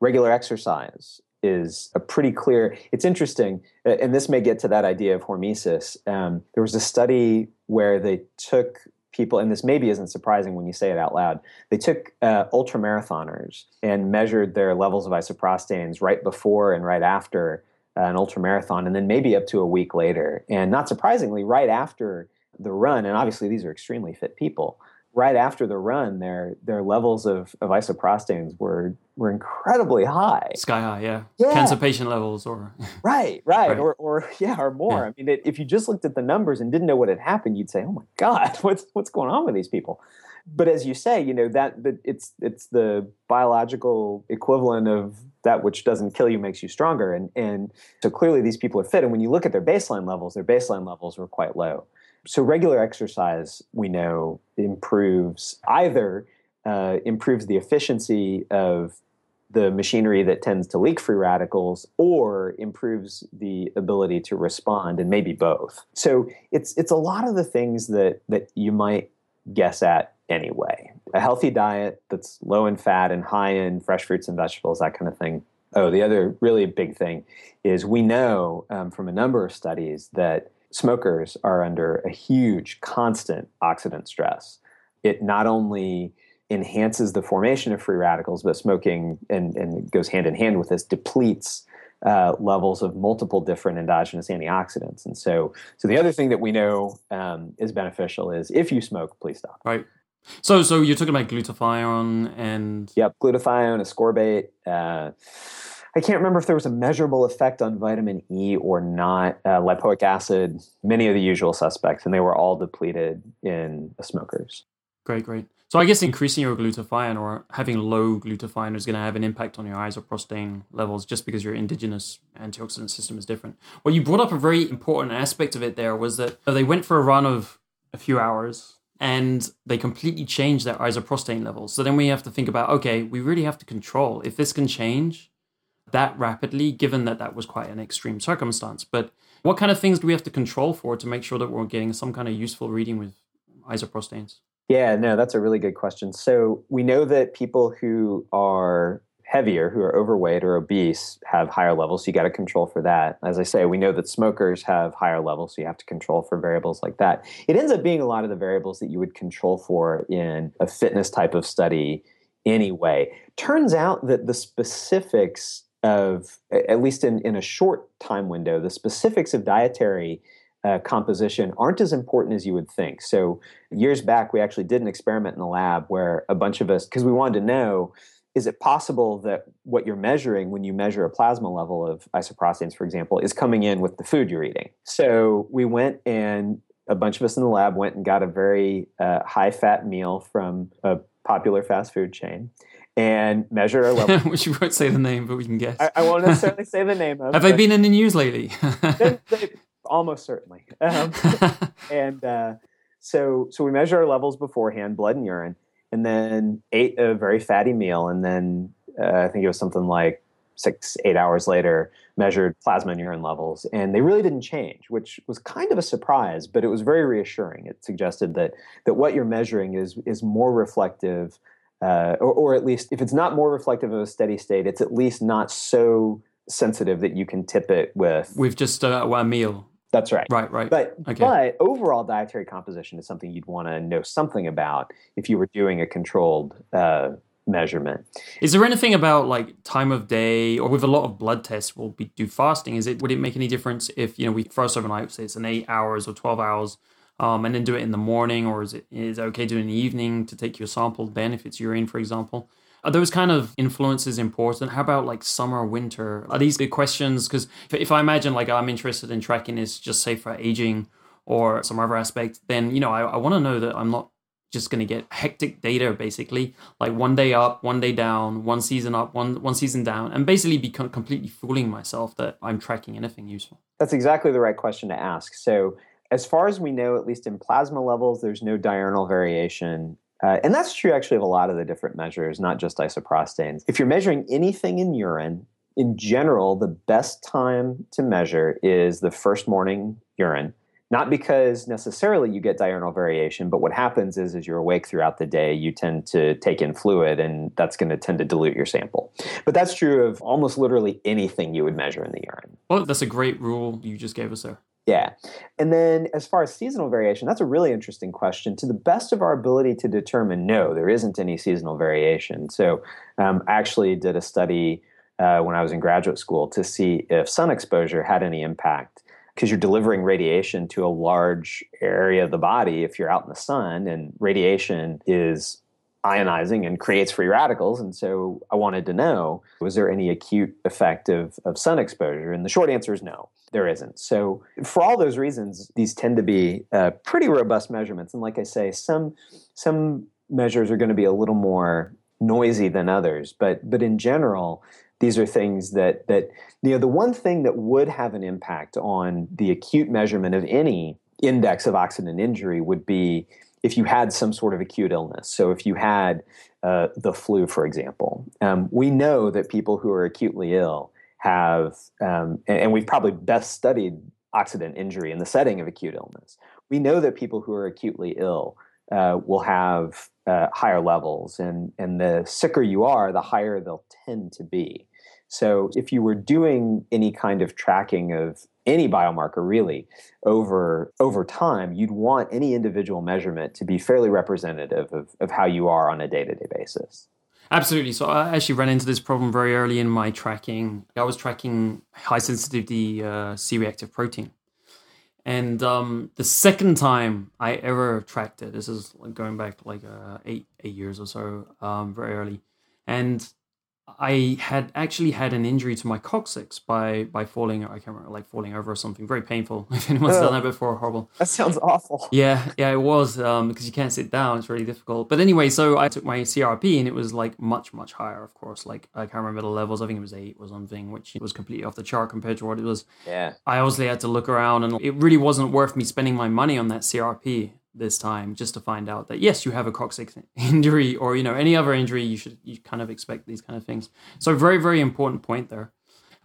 Regular exercise is a pretty clear. It's interesting, and this may get to that idea of hormesis. Um, there was a study where they took people, and this maybe isn't surprising when you say it out loud. They took uh, ultramarathoners and measured their levels of isoprostanes right before and right after an ultra marathon, and then maybe up to a week later. And not surprisingly, right after the run, and obviously these are extremely fit people, right after the run, their their levels of, of isoprostanes were were incredibly high. Sky high, yeah. yeah. Cancer patient levels or *laughs* Right, right. right. Or or *laughs* yeah, or more. Yeah. I mean, it, if you just looked at the numbers and didn't know what had happened, you'd say, "Oh my god, *laughs* what's what's going on with these people?" But as you say, you know, that, that it's it's the biological equivalent of that which doesn't kill you makes you stronger. And and so clearly these people are fit. And when you look at their baseline levels, their baseline levels were quite low. So regular exercise we know improves either uh, improves the efficiency of the machinery that tends to leak free radicals or improves the ability to respond and maybe both. So it's it's a lot of the things that that you might guess at anyway a healthy diet that's low in fat and high in fresh fruits and vegetables that kind of thing oh the other really big thing is we know um, from a number of studies that smokers are under a huge constant oxidant stress. It not only enhances the formation of free radicals, but smoking, and, and goes hand in hand with this, depletes uh, levels of multiple different endogenous antioxidants. And so, so the other thing that we know um, is beneficial is if you smoke, please stop. Right. So, so you're talking about glutathione and yep, glutathione, ascorbate. Uh, I can't remember if there was a measurable effect on vitamin E or not. Uh, lipoic acid, many of the usual suspects, and they were all depleted in the smokers. Great, great. So I guess increasing your glutathione or having low glutathione is going to have an impact on your eyes or isoprostane levels just because your indigenous antioxidant system is different. Well, you brought up a very important aspect of it there was that they went for a run of a few hours and they completely change their isoprostane levels. So then we have to think about, okay, we really have to control. If this can change, that rapidly, given that that was quite an extreme circumstance. But what kind of things do we have to control for to make sure that we're getting some kind of useful reading with isoprostanes? Yeah, no, that's a really good question. So we know that people who are heavier, who are overweight or obese, have higher levels. So you got to control for that. As I say, we know that smokers have higher levels, so you have to control for variables like that. It ends up being a lot of the variables that you would control for in a fitness type of study anyway. Turns out that the specifics of, at least in, in a short time window, the specifics of dietary uh, composition aren't as important as you would think. So, years back, we actually did an experiment in the lab where a bunch of us, because we wanted to know is it possible that what you're measuring when you measure a plasma level of isoprostanes, for example, is coming in with the food you're eating? So, we went and a bunch of us in the lab went and got a very uh, high fat meal from a popular fast food chain and measure our level. *laughs* Which you won't say the name, but we can guess. I, I won't necessarily *laughs* say the name of. Have they been in the news lately? they, they, almost certainly. *laughs* Um, and uh, so, so we measure our levels beforehand, blood and urine, and then ate a very fatty meal, and then uh, I think it was something like six, eight hours later, measured plasma and urine levels, and they really didn't change, which was kind of a surprise, but it was very reassuring. It suggested that that what you're measuring is is more reflective uh, or, or at least if it's not more reflective of a steady state, it's at least not so sensitive that you can tip it with. With just uh, one meal. That's right. Right, right. But okay. but overall dietary composition is something you'd want to know something about if you were doing a controlled uh, measurement. Is there anything about like time of day or with a lot of blood tests will be do fasting? Is it would it make any difference if you know we fast overnight, say it's an eight hours or twelve hours um, and then do it in the morning, or is it is it okay do it in the evening to take your sample then if it's urine, for example? Are those kind of influences important? How about like summer, winter? Are these big questions? Because if I imagine like I'm interested in tracking this just say for aging or some other aspect, then you know I, I want to know that I'm not just going to get hectic data basically like one day up one day down one season up one one season down and basically be completely fooling myself that i'm tracking anything useful that's exactly the right question to ask so as far as we know, at least in plasma levels, there's no diurnal variation. Uh, and that's true actually of a lot of the different measures, not just isoprostanes. If you're measuring anything in urine, in general, the best time to measure is the first morning urine. Not because necessarily you get diurnal variation, but what happens is as you're awake throughout the day, you tend to take in fluid, and that's going to tend to dilute your sample. But that's true of almost literally anything you would measure in the urine. Well, that's a great rule you just gave us there. Yeah. And then as far as seasonal variation, that's a really interesting question. To the best of our ability to determine, no, there isn't any seasonal variation. So um, I actually did a study uh, when I was in graduate school to see if sun exposure had any impact because you're delivering radiation to a large area of the body if you're out in the sun, and radiation is ionizing and creates free radicals. And so I wanted to know was there any acute effect of, of sun exposure? And the short answer is no, there isn't. So, for all those reasons, these tend to be uh, pretty robust measurements. And like I say, some, some measures are going to be a little more noisy than others. But, but in general, these are things that, that, you know, the one thing that would have an impact on the acute measurement of any index of oxidant injury would be if you had some sort of acute illness. So if you had uh, the flu, for example, um, we know that people who are acutely ill have, um, and, and we've probably best studied oxidant injury in the setting of acute illness. We know that people who are acutely ill uh, will have uh, higher levels, and and the sicker you are, the higher they'll tend to be. So if you were doing any kind of tracking of any biomarker really over over time you'd want any individual measurement to be fairly representative of, of how you are on a day-to-day basis absolutely. So i actually ran into this problem very early in my tracking. I was tracking high sensitivity uh, c-reactive protein. And um, the second time i ever tracked it this is going back like uh, eight eight years or so um, very early. And I had actually had an injury to my coccyx by by falling. I can't remember, like falling over or something. Very painful. *laughs* If anyone's done that before, horrible. That sounds awful. Yeah, yeah, it was um, because you can't sit down. It's really difficult. But anyway, so I took my CRP and it was like much much higher. Of course, like I can't remember the levels. I think it was eight or something, which was completely off the chart compared to what it was. Yeah. I obviously had to look around, and it really wasn't worth me spending my money on that CRP this time just to find out that yes you have a coccyx *laughs* injury or you know any other injury you should you kind of expect these kind of things. So very very important point there.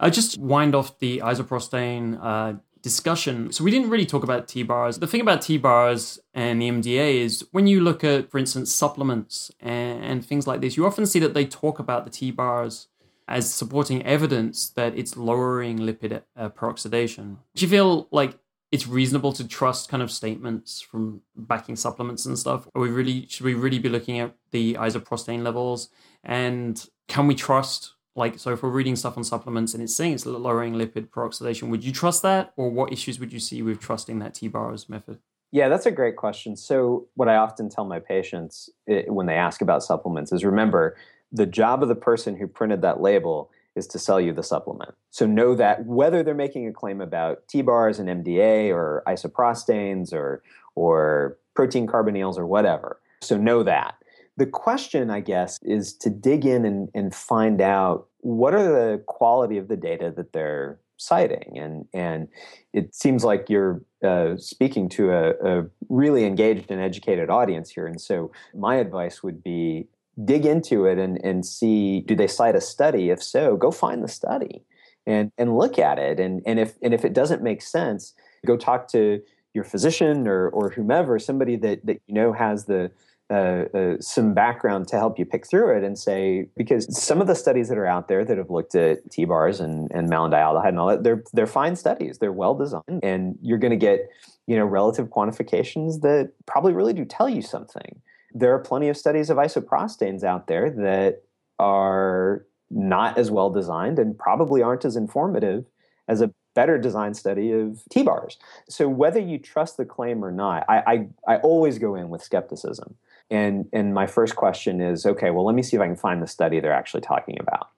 I just wind off the isoprostane uh, discussion. So we didn't really talk about TBARS. The thing about TBARS and the mda is when you look at for instance supplements and, and things like this you often see that they talk about the TBARS as supporting evidence that it's lowering lipid uh, peroxidation. Do you feel like it's reasonable to trust kind of statements from backing supplements and stuff? Are we really should we really be looking at the isoprostane levels? And can we trust like so if we're reading stuff on supplements and it's saying it's lowering lipid peroxidation, would you trust that? Or what issues would you see with trusting that TBARS method? Yeah, that's a great question. So, what I often tell my patients eh, when they ask about supplements is remember the job of the person who printed that label is to sell you the supplement. So know that whether they're making a claim about TBARS and MDA or isoprostanes or or protein carbonyls or whatever. So know that. The question, I guess, is to dig in and, and find out what are the quality of the data that they're citing. And, and it seems like you're uh, speaking to a, a really engaged and educated audience here. And so my advice would be dig into it and, and see do they cite a study? If so go find the study and and look at it. And and if and if it doesn't make sense go talk to your physician or or whomever somebody that that you know has the uh, uh, some background to help you pick through it and say because some of the studies that are out there that have looked at TBARS and, and malondialdehyde and all that they're they're fine studies. They're well designed and you're going to get you know relative quantifications that probably really do tell you something there are plenty of studies of isoprostanes out there that are not as well designed and probably aren't as informative as a better designed study of TBARS. So whether you trust the claim or not, I, I, I always go in with skepticism. And, and my first question is, okay, well, let me see if I can find the study they're actually talking about.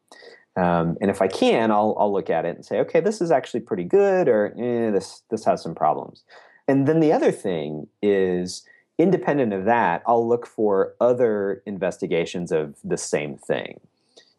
Um, and if I can, I'll, I'll look at it and say, okay, this is actually pretty good, or eh, this, this has some problems. And then the other thing is independent of that, I'll look for other investigations of the same thing.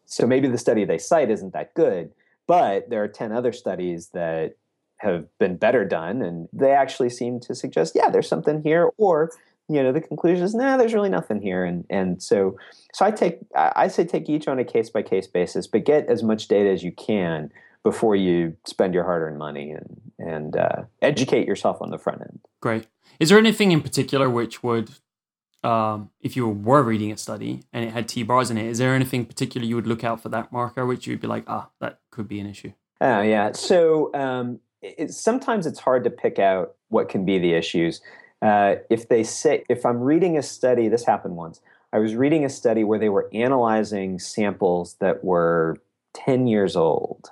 So maybe the study they cite isn't that good, but there are 10 other studies that have been better done and they actually seem to suggest, yeah, there's something here, or you know, the conclusion is, nah, there's really nothing here. And and so so I take I say take each on a case by case basis, but get as much data as you can before you spend your hard earned money and and uh, educate yourself on the front end. Great. Is there anything in particular which would, um, if you were reading a study and it had TBARS in it, is there anything particular you would look out for that marker which you'd be like, ah, that could be an issue? Oh, yeah. So um, it, sometimes it's hard to pick out what can be the issues. Uh, if they say, if I'm reading a study, this happened once. I was reading a study where they were analyzing samples that were 10 years old.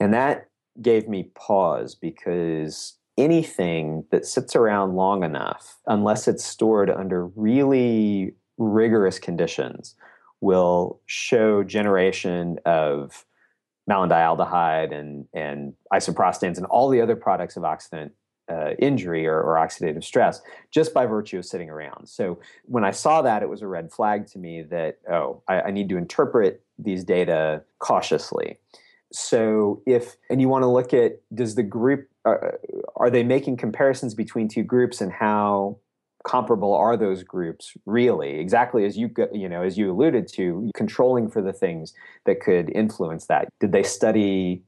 And that gave me pause because anything that sits around long enough, unless it's stored under really rigorous conditions, will show generation of malondialdehyde and, and isoprostanes and all the other products of oxidant uh, injury or, or, oxidative stress just by virtue of sitting around. So when I saw that, it was a red flag to me that, oh, I, I need to interpret these data cautiously. So if, and you want to look at, does the group, uh, are they making comparisons between two groups and how comparable are those groups really? Exactly as you you know as you alluded to controlling for the things that could influence that. Did they study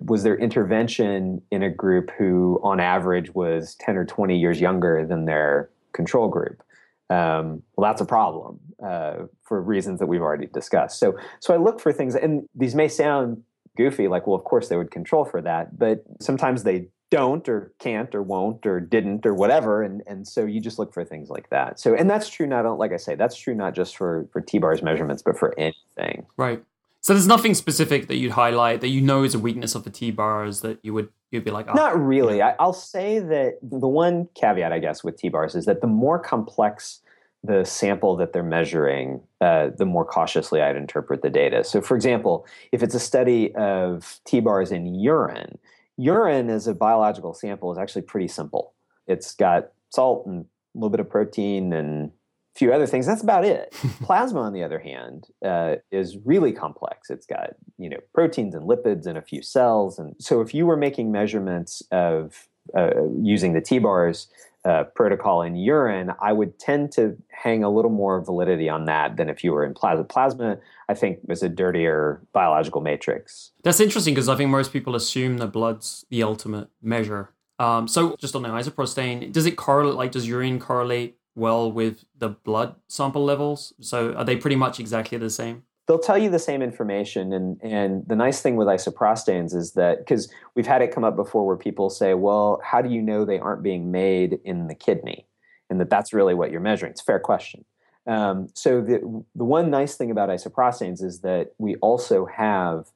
was there intervention in a group who on average was 10 or 20 years younger than their control group? Um, well that's a problem uh, for reasons that we've already discussed. So so i look for things and these may sound goofy like well of course they would control for that but sometimes they don't or can't or won't or didn't or whatever and and so you just look for things like that. So and that's true not like i say that's true not just for for TBARS measurements but for anything. Right. So there's nothing specific that you'd highlight that you know is a weakness of the TBARS that you would you'd be like oh, not really. yeah. I, i'll say that the one caveat i guess with TBARS is that the more complex the sample that they're measuring, uh, the more cautiously I'd interpret the data. So, for example, if it's a study of TBARS in urine, urine as a biological sample is actually pretty simple. It's got salt and a little bit of protein and a few other things. That's about it. *laughs* Plasma, on the other hand, uh, is really complex. It's got you know proteins and lipids and a few cells. And so, if you were making measurements of uh, using the TBARS uh, protocol in urine, I would tend to hang a little more validity on that than if you were in plasma. Plasma, I think, is a dirtier biological matrix. That's interesting because I think most people assume that blood's the ultimate measure. Um, so, just on the isoprostane, does it correlate? Like, does urine correlate well with the blood sample levels? So, are they pretty much exactly the same? They'll tell you the same information. And and the nice thing with isoprostanes is that because we've had it come up before where people say well how do you know they aren't being made in the kidney? And that that's really what you're measuring. It's a fair question. Um, so the, the one nice thing about isoprostanes is that we also have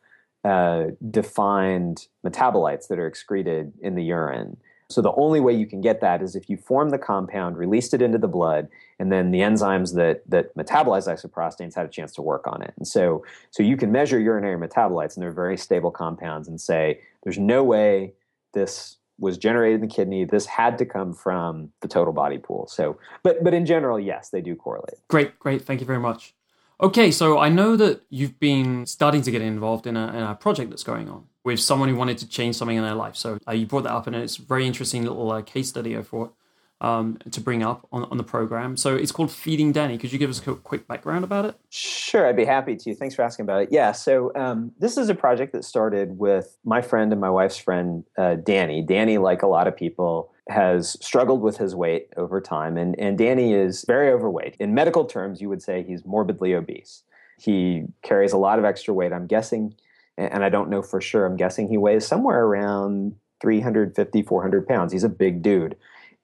uh, defined metabolites that are excreted in the urine so the only way you can get that is if you form the compound, released it into the blood, and then the enzymes that that metabolize isoprostanes had a chance to work on it. And so so you can measure urinary metabolites, and they're very stable compounds, and say there's no way this was generated in the kidney. This had to come from the total body pool. So, but but in general, yes, they do correlate. Great, great. Thank you very much. Okay, so I know that you've been starting to get involved in a, in a project that's going on with someone who wanted to change something in their life. So uh, you brought that up, and it's a very interesting little uh, case study I thought um, to bring up on, on the program. So it's called Feeding Danny. Could you give us a quick background about it? Sure, I'd be happy to. Thanks for asking about it. Yeah, so um, this is a project that started with my friend and my wife's friend, uh, Danny. Danny, like a lot of people, has struggled with his weight over time, and, and Danny is very overweight. In medical terms, you would say he's morbidly obese. He carries a lot of extra weight. I'm guessing, and I don't know for sure, I'm guessing he weighs somewhere around 350, 400 pounds. He's a big dude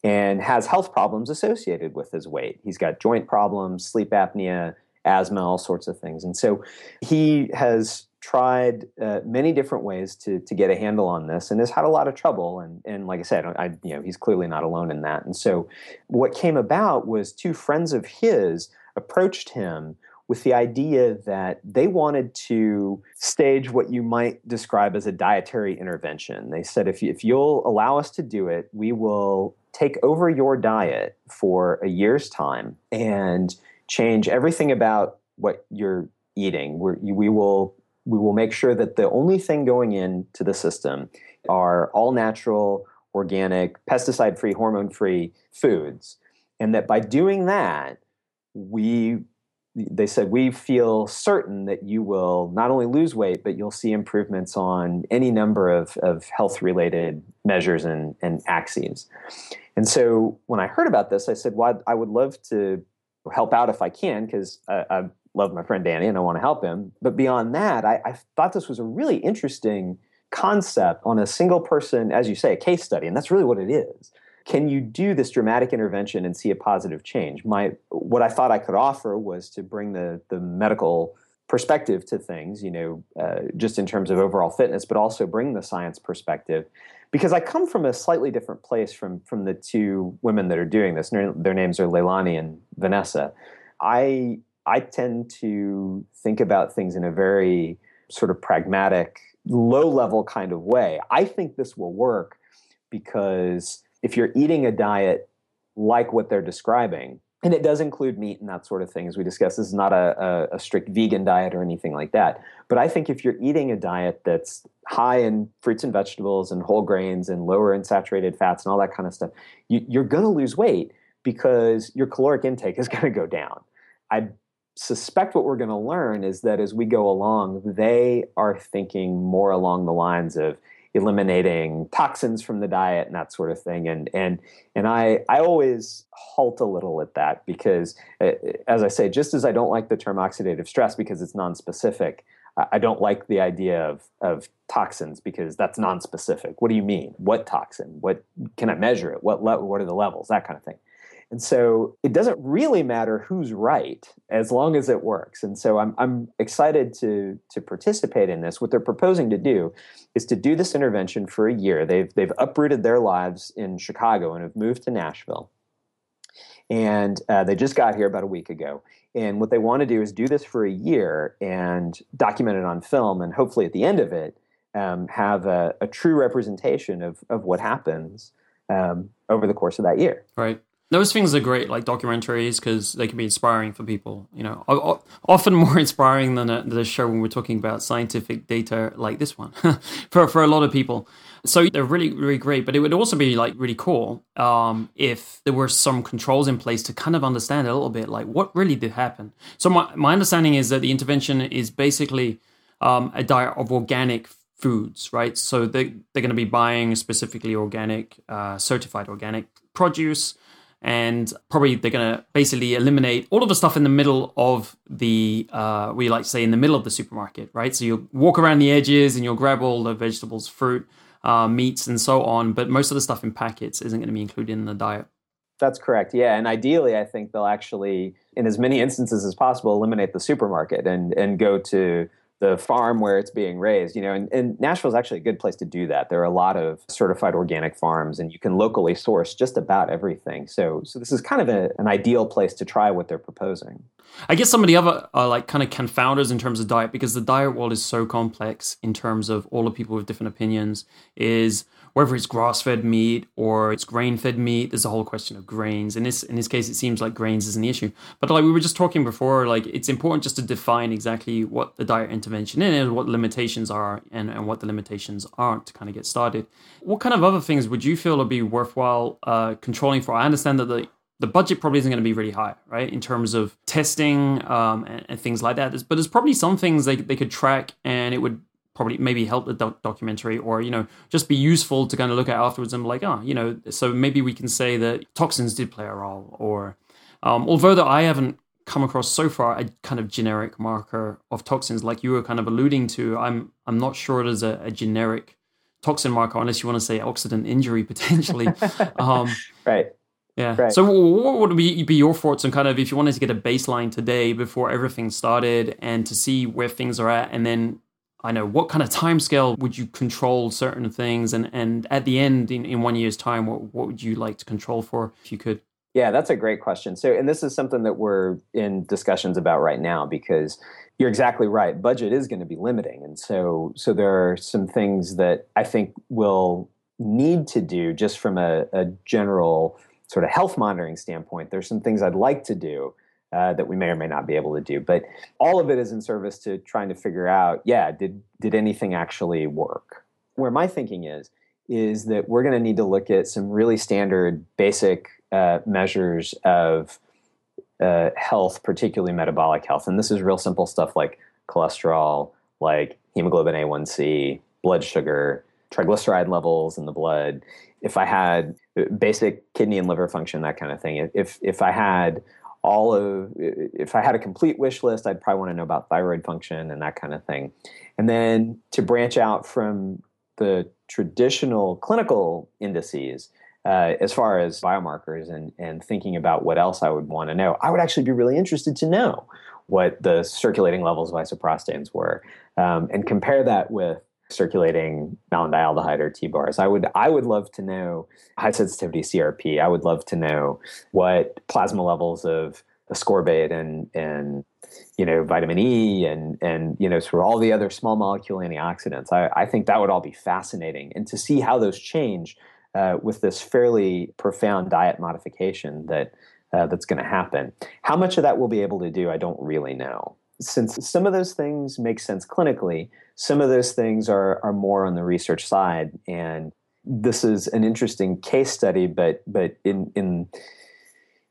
and has health problems associated with his weight. He's got joint problems, sleep apnea, asthma, all sorts of things. And so he has tried uh, many different ways to to get a handle on this and has had a lot of trouble and and like I said I you know he's clearly not alone in that and so what came about was two friends of his approached him with the idea that they wanted to stage what you might describe as a dietary intervention. They said, if, you, if you'll allow us to do it, we will take over your diet for a year's time and change everything about what you're eating. We're, we will we will make sure that the only thing going into the system are all natural, organic, pesticide free, hormone free foods. And that by doing that, we they said we feel certain that you will not only lose weight but you'll see improvements on any number of, of health related measures and, and axes and so when i heard about this i said well i would love to help out if i can because I, uh, I uh, love my friend Danny and I want to help him. But beyond that, I, I, thought this was a really interesting concept on a single person, as you say, a case study. And that's really what it is. Can you do this dramatic intervention and see a positive change? My what I thought I could offer was to bring the the medical perspective to things, you know, uh, just in terms of overall fitness, but also bring the science perspective. Because I come from a slightly different place from from the two women that are doing this. Their names are Leilani and Vanessa. I I tend to think about things in a very sort of pragmatic, low level kind of way. I think this will work because if you're eating a diet like what they're describing, and it does include meat and that sort of thing, as we discussed. This is not a, a, a, strict vegan diet or anything like that. But I think if you're eating a diet that's high in fruits and vegetables and whole grains and lower in saturated fats and all that kind of stuff, you, you're going to lose weight because your caloric intake is *laughs* going to go down. I suspect what we're going to learn is that as we go along, they are thinking more along the lines of eliminating toxins from the diet and that sort of thing. And and and I I always halt a little at that because, uh, as I say, just as I don't like the term oxidative stress because it's nonspecific. I don't like the idea of, of toxins because that's nonspecific. What do you mean? What toxin? What can I measure it? What le- what are the levels? That kind of thing. And so it doesn't really matter who's right as long as it works. And so I'm, I'm excited to, to participate in this. What they're proposing to do is to do this intervention for a year. They've, they've uprooted their lives in Chicago and have moved to Nashville. And uh, they just got here about a week ago. And what they want to do is do this for a year and document it on film. And hopefully at the end of it, um, have a, a, true representation of, of what happens um, over the course of that year. Right those things are great, like documentaries, because they can be inspiring for people. You know, often more *laughs* inspiring than the show when we're talking about scientific data like this one *laughs* for for a lot of people. So they're really really great. But it would also be like really cool um, if there were some controls in place to kind of understand a little bit like what really did happen. So my my understanding is that the intervention is basically um, a diet of organic foods, right? So they they're going to be buying specifically organic, uh, certified organic produce and probably they're going to basically eliminate all of the stuff in the middle of the uh, we like to say in the middle of the supermarket right? So you'll walk around the edges and you'll grab all the vegetables fruit uh, meats and so on but most of the stuff in packets isn't going to be included in the diet. That's correct yeah and ideally i think they'll actually in as many instances as possible eliminate the supermarket and and go to the farm where it's being raised. You know, and, and Nashville is actually a good place to do that. There are a lot of certified organic farms, and you can locally source just about everything. So, so this is kind of a, an ideal place to try what they're proposing. I guess some of the other uh, like kind of confounders in terms of diet, because the diet world is so complex in terms of all the people with different opinions, is whether it's grass-fed meat or it's grain-fed meat. There's a whole question of grains. In this in this case, it seems like grains isn't the issue. But like we were just talking before, like it's important just to define exactly what the diet intervention is, what limitations are, and, and what the limitations aren't to kind of get started. What kind of other things would you feel would be worthwhile uh, controlling for? I understand that the the budget probably isn't going to be really high, right, in terms of testing um, and, and, things like that. But there's probably some things they, they could track and it would probably maybe help the doc- documentary or you know just be useful to kind of look at afterwards and be like oh you know so maybe we can say that toxins did play a role or um, although that i haven't come across so far a kind of generic marker of toxins like you were kind of alluding to i'm i'm not sure there's a, a generic toxin marker unless you want to say oxidant injury *laughs* potentially um, *laughs* right yeah. Right. So, what would be, be your thoughts on kind of if you wanted to get a baseline today before everything started and to see where things are at, and then I know what kind of time scale would you control certain things, and and at the end, in, in one year's time, what what would you like to control for if you could? Yeah, that's a great question. So, and this is something that we're in discussions about right now because you're exactly right. Budget is going to be limiting, and so so there are some things that I think will need to do just from a, a general sort of health monitoring standpoint. There's some things I'd like to do uh, that we may or may not be able to do. But all of it is in service to trying to figure out, yeah, did did anything actually work? Where my thinking is is that we're going to need to look at some really standard, basic uh, measures of uh, health, particularly metabolic health, and this is real simple stuff like cholesterol, like hemoglobin A1C, blood sugar, triglyceride levels in the blood. If I had uh, basic kidney and liver function, that kind of thing. If if I had all of if I had a complete wish list, I'd probably want to know about thyroid function and that kind of thing. And then to branch out from the traditional clinical indices, uh, as far as biomarkers and, and thinking about what else I would want to know, I would actually be really interested to know what the circulating levels of isoprostanes were, um, and compare that with circulating malondialdehyde or TBARS. I would I would love to know high sensitivity CRP. I would love to know what plasma levels of ascorbate and and you know vitamin E and and you know sort of all the other small molecule antioxidants. I, I think that would all be fascinating, and to see how those change uh, with this fairly profound diet modification that uh, that's going to happen. How much of that we'll be able to do, I don't really know. Since some of those things make sense clinically, some of those things are are more on the research side, and this is an interesting case study. But but in in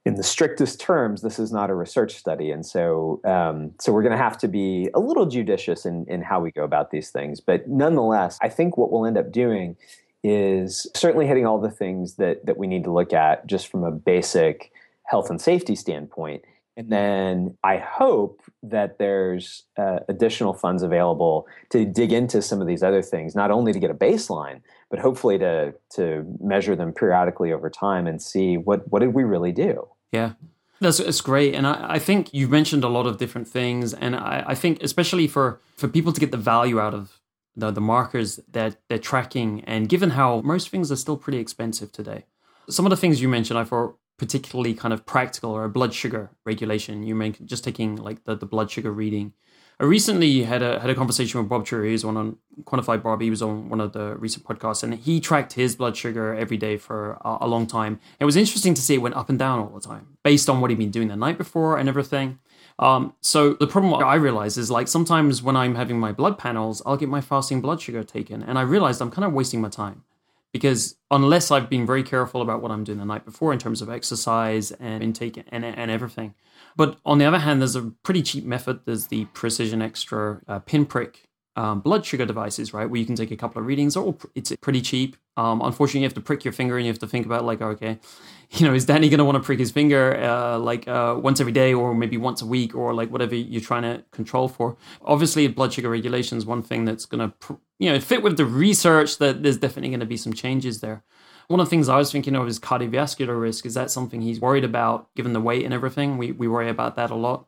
in the strictest terms, this is not a research study, and so um, so we're going to have to be a little judicious in in how we go about these things. But nonetheless, I think what we'll end up doing is certainly hitting all the things that that we need to look at just from a basic health and safety standpoint. And then I hope that there's uh, additional funds available to dig into some of these other things, not only to get a baseline, but hopefully to to measure them periodically over time and see what what did we really do. Yeah. That's, that's great. And I, I think you've mentioned a lot of different things. And I, I think especially for, for people to get the value out of the, the markers that they're tracking, and given how most things are still pretty expensive today. Some of the things you mentioned I thought particularly kind of practical or a blood sugar regulation. You make just taking like the, the blood sugar reading. I recently had a had a conversation with Bob Troia, who's on Quantified Bob. He was on one of the recent podcasts, and he tracked his blood sugar every day for a, a long time. It was interesting to see it went up and down all the time, based on what he'd been doing the night before and everything. Um, so the problem I realize is like sometimes when I'm having my blood panels, I'll get my fasting blood sugar taken, and I realized I'm kind of wasting my time because unless I've been very careful about what I'm doing the night before in terms of exercise and intake and, and everything. But on the other hand, there's a pretty cheap method. There's the Precision Xtra uh, pinprick um, blood sugar devices, right? Where you can take a couple of readings. Or it's pretty cheap. Um, unfortunately, you have to prick your finger and you have to think about like, okay, *laughs* you know, is Danny going to want to prick his finger uh, like uh, once every day or maybe once a week or like whatever you're trying to control for? Obviously, blood sugar regulation is one thing that's going to, you know, fit with the research that there's definitely going to be some changes there. One of the things I was thinking of is cardiovascular risk. Is that something he's worried about given the weight and everything? We, we worry about that a lot.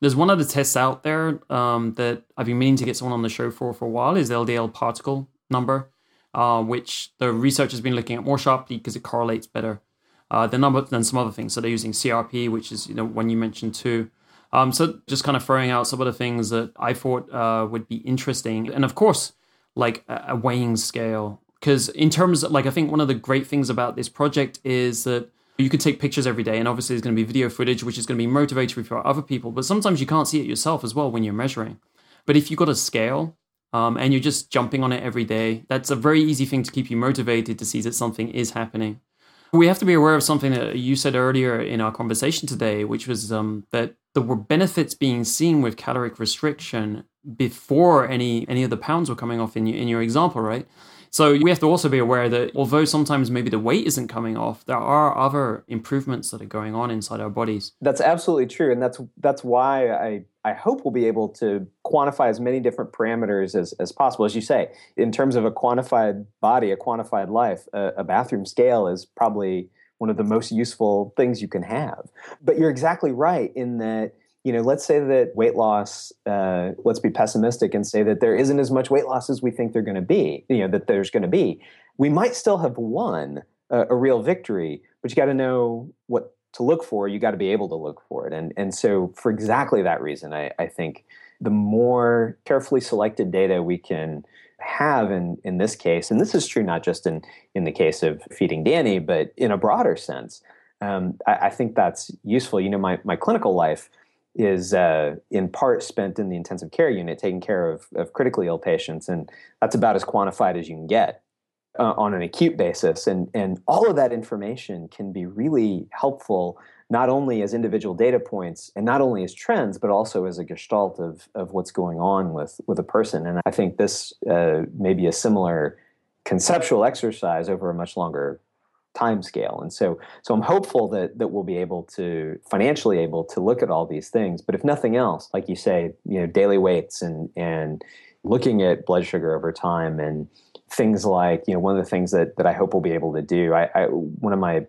There's one of the tests out there um, that I've been meaning to get someone on the show for for a while is LDL particle number, uh, which the research has been looking at more sharply because it correlates better uh, than number than some other things. So they're using CRP, which is you know one you mentioned too. Um, so just kind of throwing out some of the things that I thought uh, would be interesting, and of course, like a weighing scale. Because in terms of, like I think one of the great things about this project is that you can take pictures every day, and obviously there's going to be video footage, which is going to be motivatory for other people. But sometimes you can't see it yourself as well when you're measuring. But if you've got a scale um, and you're just jumping on it every day, that's a very easy thing to keep you motivated to see that something is happening. We have to be aware of something that you said earlier in our conversation today, which was um, that there were benefits being seen with caloric restriction before any any of the pounds were coming off in your, in your example, right? So we have to also be aware that although sometimes maybe the weight isn't coming off, there are other improvements that are going on inside our bodies. That's absolutely true, and that's that's why I I hope we'll be able to quantify as many different parameters as, as possible. As you say, in terms of a quantified body, a quantified life, a, a bathroom scale is probably one of the most useful things you can have. But you're exactly right in that you know, let's say that weight loss, uh, let's be pessimistic and say that there isn't as much weight loss as we think there going to be, you know, that there's going to be. We might still have won a, a real victory, but you got to know what to look for. You got to be able to look for it. And, and so, for exactly that reason, I, I think the more carefully selected data we can have in, in this case, and this is true not just in, in the case of feeding Danny, but in a broader sense, um, I, I think that's useful. You know, my, my clinical life, is uh, in part spent in the intensive care unit taking care of, of critically ill patients, and that's about as quantified as you can get uh, on an acute basis. And and all of that information can be really helpful, not only as individual data points and not only as trends, but also as a gestalt of of what's going on with with a person. And I think this uh, may be a similar conceptual exercise over a much longer time scale. And so so I'm hopeful that that we'll be able to financially able to look at all these things. But if nothing else, like you say, you know, daily weights and and looking at blood sugar over time and things like, you know, one of the things that that I hope we'll be able to do. I, I one of my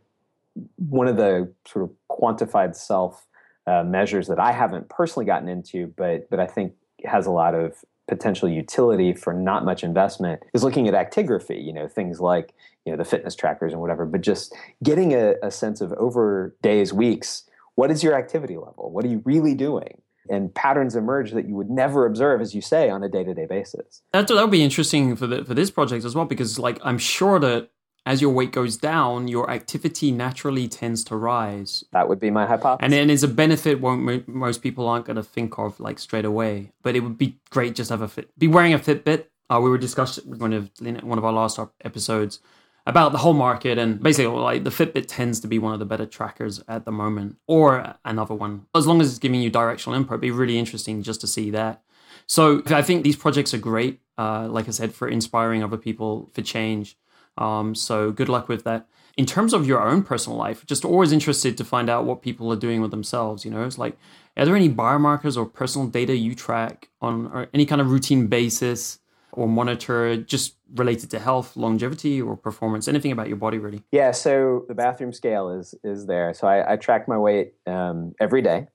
one of the sort of quantified self uh, measures that I haven't personally gotten into, but but I think has a lot of potential utility for not much investment is looking at actigraphy. You know, things like you know the fitness trackers and whatever, but just getting a, a sense of over days, weeks. What is your activity level? What are you really doing? and patterns emerge that you would never observe, as you say, on a day to day basis. That that would be interesting for the, for this project as well, because like I'm sure that as your weight goes down, your activity naturally tends to rise. That would be my hypothesis. And then it's a benefit won't most people aren't going to think of like straight away. But it would be great just to have a fit, be wearing a Fitbit. Uh, we were discussing one of one of our last episodes about the whole market and basically like the Fitbit tends to be one of the better trackers at the moment or another one as long as it's giving you directional input it'd be really interesting just to see that so I think these projects are great uh, like I said for inspiring other people for change um, so good luck with that in terms of your own personal life just always interested to find out what people are doing with themselves you know it's like are there any biomarkers or personal data you track on any kind of routine basis or monitor just related to health, longevity, or performance? Anything about your body, really? Yeah. So the bathroom scale is is there. So I, I track my weight um, every day,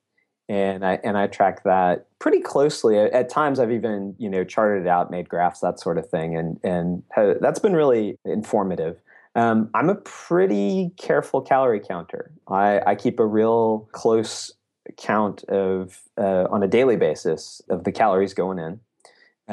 and I and I track that pretty closely. At, times, I've even you know charted it out, made graphs, that sort of thing, and and that's been really informative. Um, I'm a pretty careful calorie counter. I, I keep a real close count of uh, on a daily basis of the calories going in.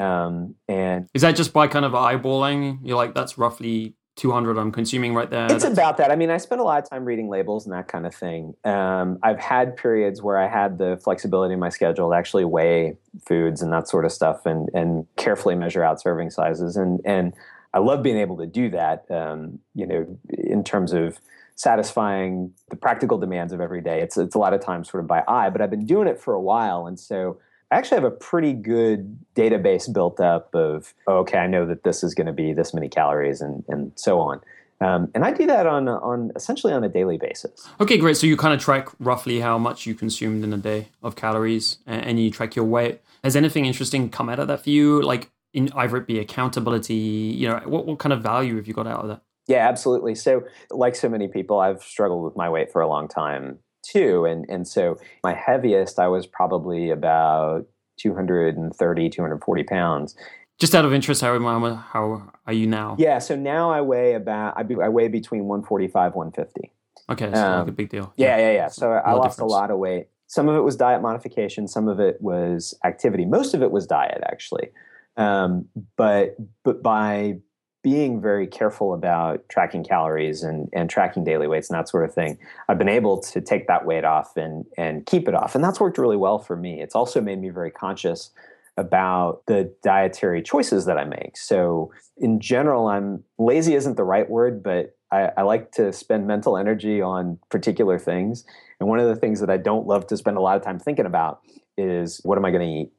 Um, and is that just by kind of eyeballing? You're like, that's roughly 200 I'm consuming right there. It's about that. I mean, I spend a lot of time reading labels and that kind of thing. Um, I've had periods where I had the flexibility in my schedule to actually weigh foods and that sort of stuff and, and carefully measure out serving sizes. And, and I love being able to do that, um, you know, in terms of satisfying the practical demands of every day. It's, it's a lot of times sort of by eye, but I've been doing it for a while. And so I actually have a pretty good database built up of, oh, okay, I know that this is going to be this many calories and, and so on. Um, and I do that on on essentially on a daily basis. Okay, great. So you kind of track roughly how much you consumed in a day of calories, and, and you track your weight. Has anything interesting come out of that for you? Like in either it be accountability, you know, what what kind of value have you got out of that? Yeah, absolutely. So, like so many people, I've struggled with my weight for a long time too. And, and so my heaviest, I was probably about 230, 240 pounds. Just out of interest, how, how are you now? Yeah, so now I weigh about, I, I weigh between 145, 150. Okay, so um, like a big deal. Yeah, yeah, yeah. yeah. So I lost difference. a lot of weight. Some of it was diet modification, some of it was activity. Most of it was diet, actually. Um, but but by being very careful about tracking calories and, and tracking daily weights and that sort of thing, I've been able to take that weight off and, and keep it off. And that's worked really well for me. It's also made me very conscious about the dietary choices that I make. So, in general, I'm lazy isn't the right word, but I, I like to spend mental energy on particular things. And one of the things that I don't love to spend a lot of time thinking about is what am I going to eat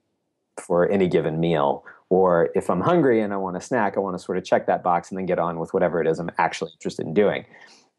for any given meal? Or if I'm hungry and I want a snack, I want to sort of check that box and then get on with whatever it is I'm actually interested in doing.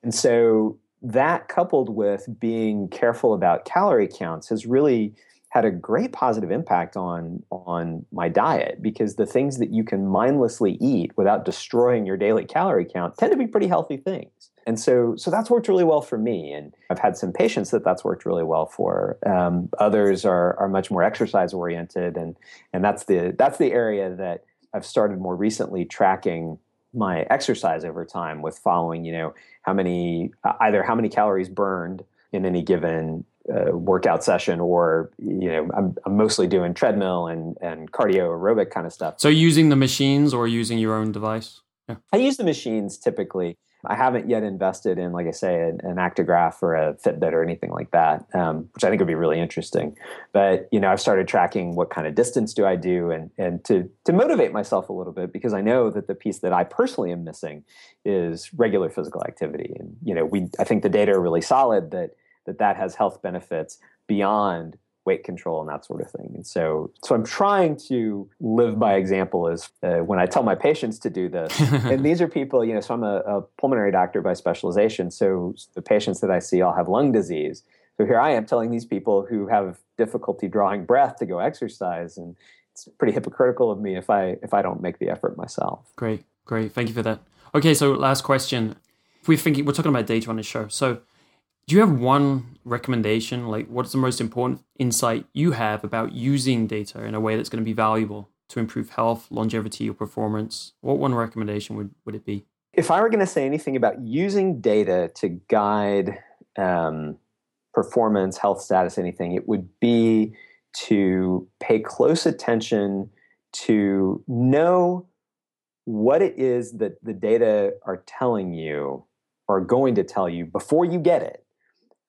And so that coupled with being careful about calorie counts has really had a great positive impact on on my diet because the things that you can mindlessly eat without destroying your daily calorie count tend to be pretty healthy things. And so so that's worked really well for me and i've had some patients that that's worked really well for. Um, others are are much more exercise oriented and and that's the that's the area that i've started more recently tracking my exercise over time with following you know how many either how many calories burned in any given uh, workout session or you know I'm, I'm mostly doing treadmill and and cardio aerobic kind of stuff so using the machines or using your own device yeah. i use the machines typically I haven't yet invested in, like I say, an, an Actigraph or a Fitbit or anything like that, um, which I think would be really interesting. But you know, I've started tracking what kind of distance do I do, and and to to motivate myself a little bit because I know that the piece that I personally am missing is regular physical activity. And you know, we I think the data are really solid that that that has health benefits beyond weight control and that sort of thing. And so, so I'm trying to live by example as uh, when I tell my patients to do this. *laughs* and these are people, you know, so I'm a, a, pulmonary doctor by specialization. So the patients that I see all have lung disease. So here I am telling these people who have difficulty drawing breath to go exercise, and it's pretty hypocritical of me if I if I don't make the effort myself. Great, great, thank you for that. Okay, so last question. If we're thinking, we're talking about data on this show. So Do you have one recommendation? Like, what's the most important insight you have about using data in a way that's going to be valuable to improve health, longevity, or performance? What one recommendation would, would it be? If I were going to say anything about using data to guide um, performance, health status, anything, it would be to pay close attention to know what it is that the data are telling you or going to tell you before you get it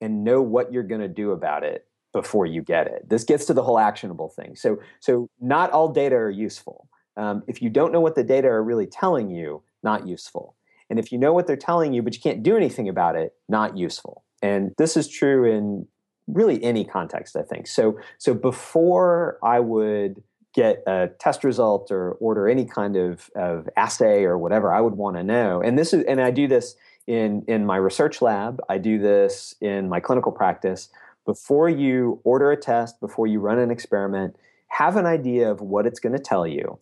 and know what you're going to do about it before you get it. This gets to the whole actionable thing. So, so not all data are useful. Um, if you don't know what the data are really telling you, not useful. And if you know what they're telling you, but you can't do anything about it, not useful. And this is true in really any context, I think. So, so before I would get a test result or order any kind of, of assay or whatever, I would want to know. And this is, and I do this in in my research lab. I do this in my clinical practice. Before you order a test, before you run an experiment, have an idea of what it's going to tell you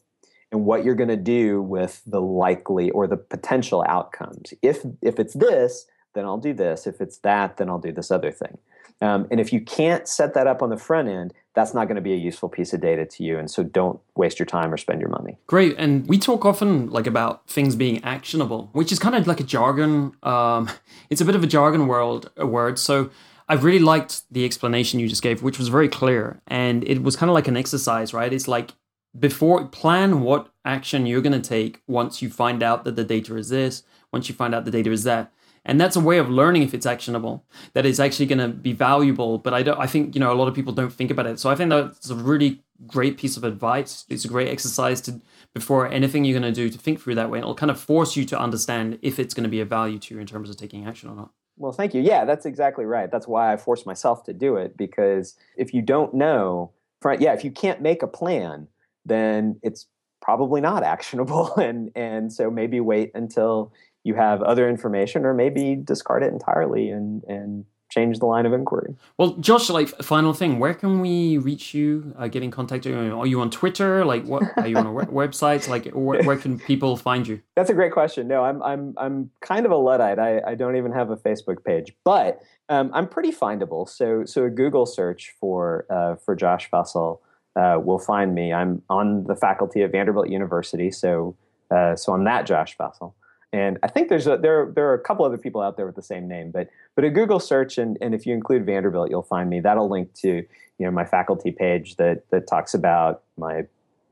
and what you're going to do with the likely or the potential outcomes. If if it's this, then I'll do this. If it's that, then I'll do this other thing. Um, and if you can't set that up on the front end, that's not going to be a useful piece of data to you. And so don't waste your time or spend your money. Great. And we talk often like about things being actionable, which is kind of like a jargon. Um, *laughs* it's a bit of a jargon world a word. So I really liked the explanation you just gave, which was very clear. And it was kind of like an exercise, right? It's like before plan what action you're going to take once you find out that the data is this, once you find out the data is that and that's a way of learning if it's actionable that is actually going to be valuable but i don't i think you know a lot of people don't think about it. So i think that's a really great piece of advice. It's a great exercise to before anything you're going to do to think through that way. It'll kind of force you to understand if it's going to be a value to you in terms of taking action or not. Well thank you. Yeah that's exactly right. That's why i force myself to do it because if you don't know yeah if you can't make a plan then it's probably not *laughs* actionable. And and so maybe wait until you have other information, or maybe discard it entirely and and change the line of inquiry. Well, Josh, like final thing, where can we reach you? Uh, get in contact? Are you on Twitter? Like, what are you on a *laughs* website? Like, where, where, can people find you? That's a great question. No, I'm I'm I'm kind of a luddite. I, I don't even have a Facebook page, but um, I'm pretty findable. So so a Google search for uh, for Josh Fessel uh, will find me. I'm on the faculty at Vanderbilt University, so uh, so I'm that Josh Fessel. And I think there's a, there there are a couple other people out there with the same name, but but a Google search and, and if you include Vanderbilt, you'll find me. That'll link to you know my faculty page that that talks about my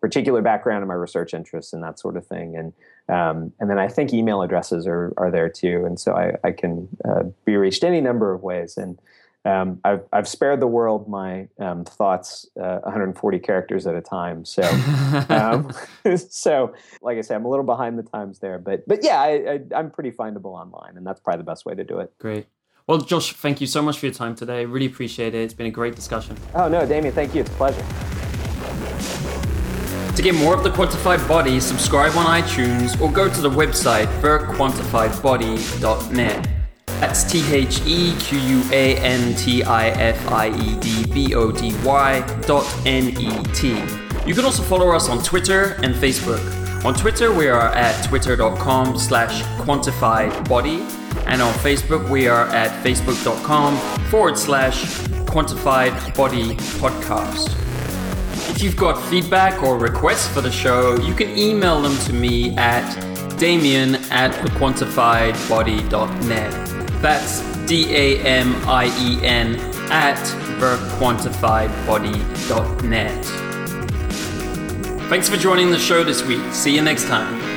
particular background and my research interests and that sort of thing. And um, and then I think email addresses are are there too, and so I, I can uh, be reached any number of ways. And um, I've, I've spared the world my um, thoughts uh, 140 characters at a time. So, um, *laughs* *laughs* so like I say, I'm a little behind the times there, but but yeah, I, I, am pretty findable online, and that's probably the best way to do it. Great. Well, Josh, thank you so much for your time today. Really appreciate it. It's been a great discussion. Oh no, Damien, thank you. It's a pleasure. To get more of the Quantified Body, subscribe on iTunes or go to the website thequantifiedbody.net. That's T H E Q U A N T I F I E D B O D Y dot N E T. You can also follow us on Twitter and Facebook. On Twitter, we are at twitter.com slash quantified body, and on Facebook, we are at facebook.com forward slash quantified body podcast. If you've got feedback or requests for the show, you can email them to me at damien at thequantifiedbody.net. That's D A M I E N at thequantifiedbody.net. Thanks for joining the show this week. See you next time.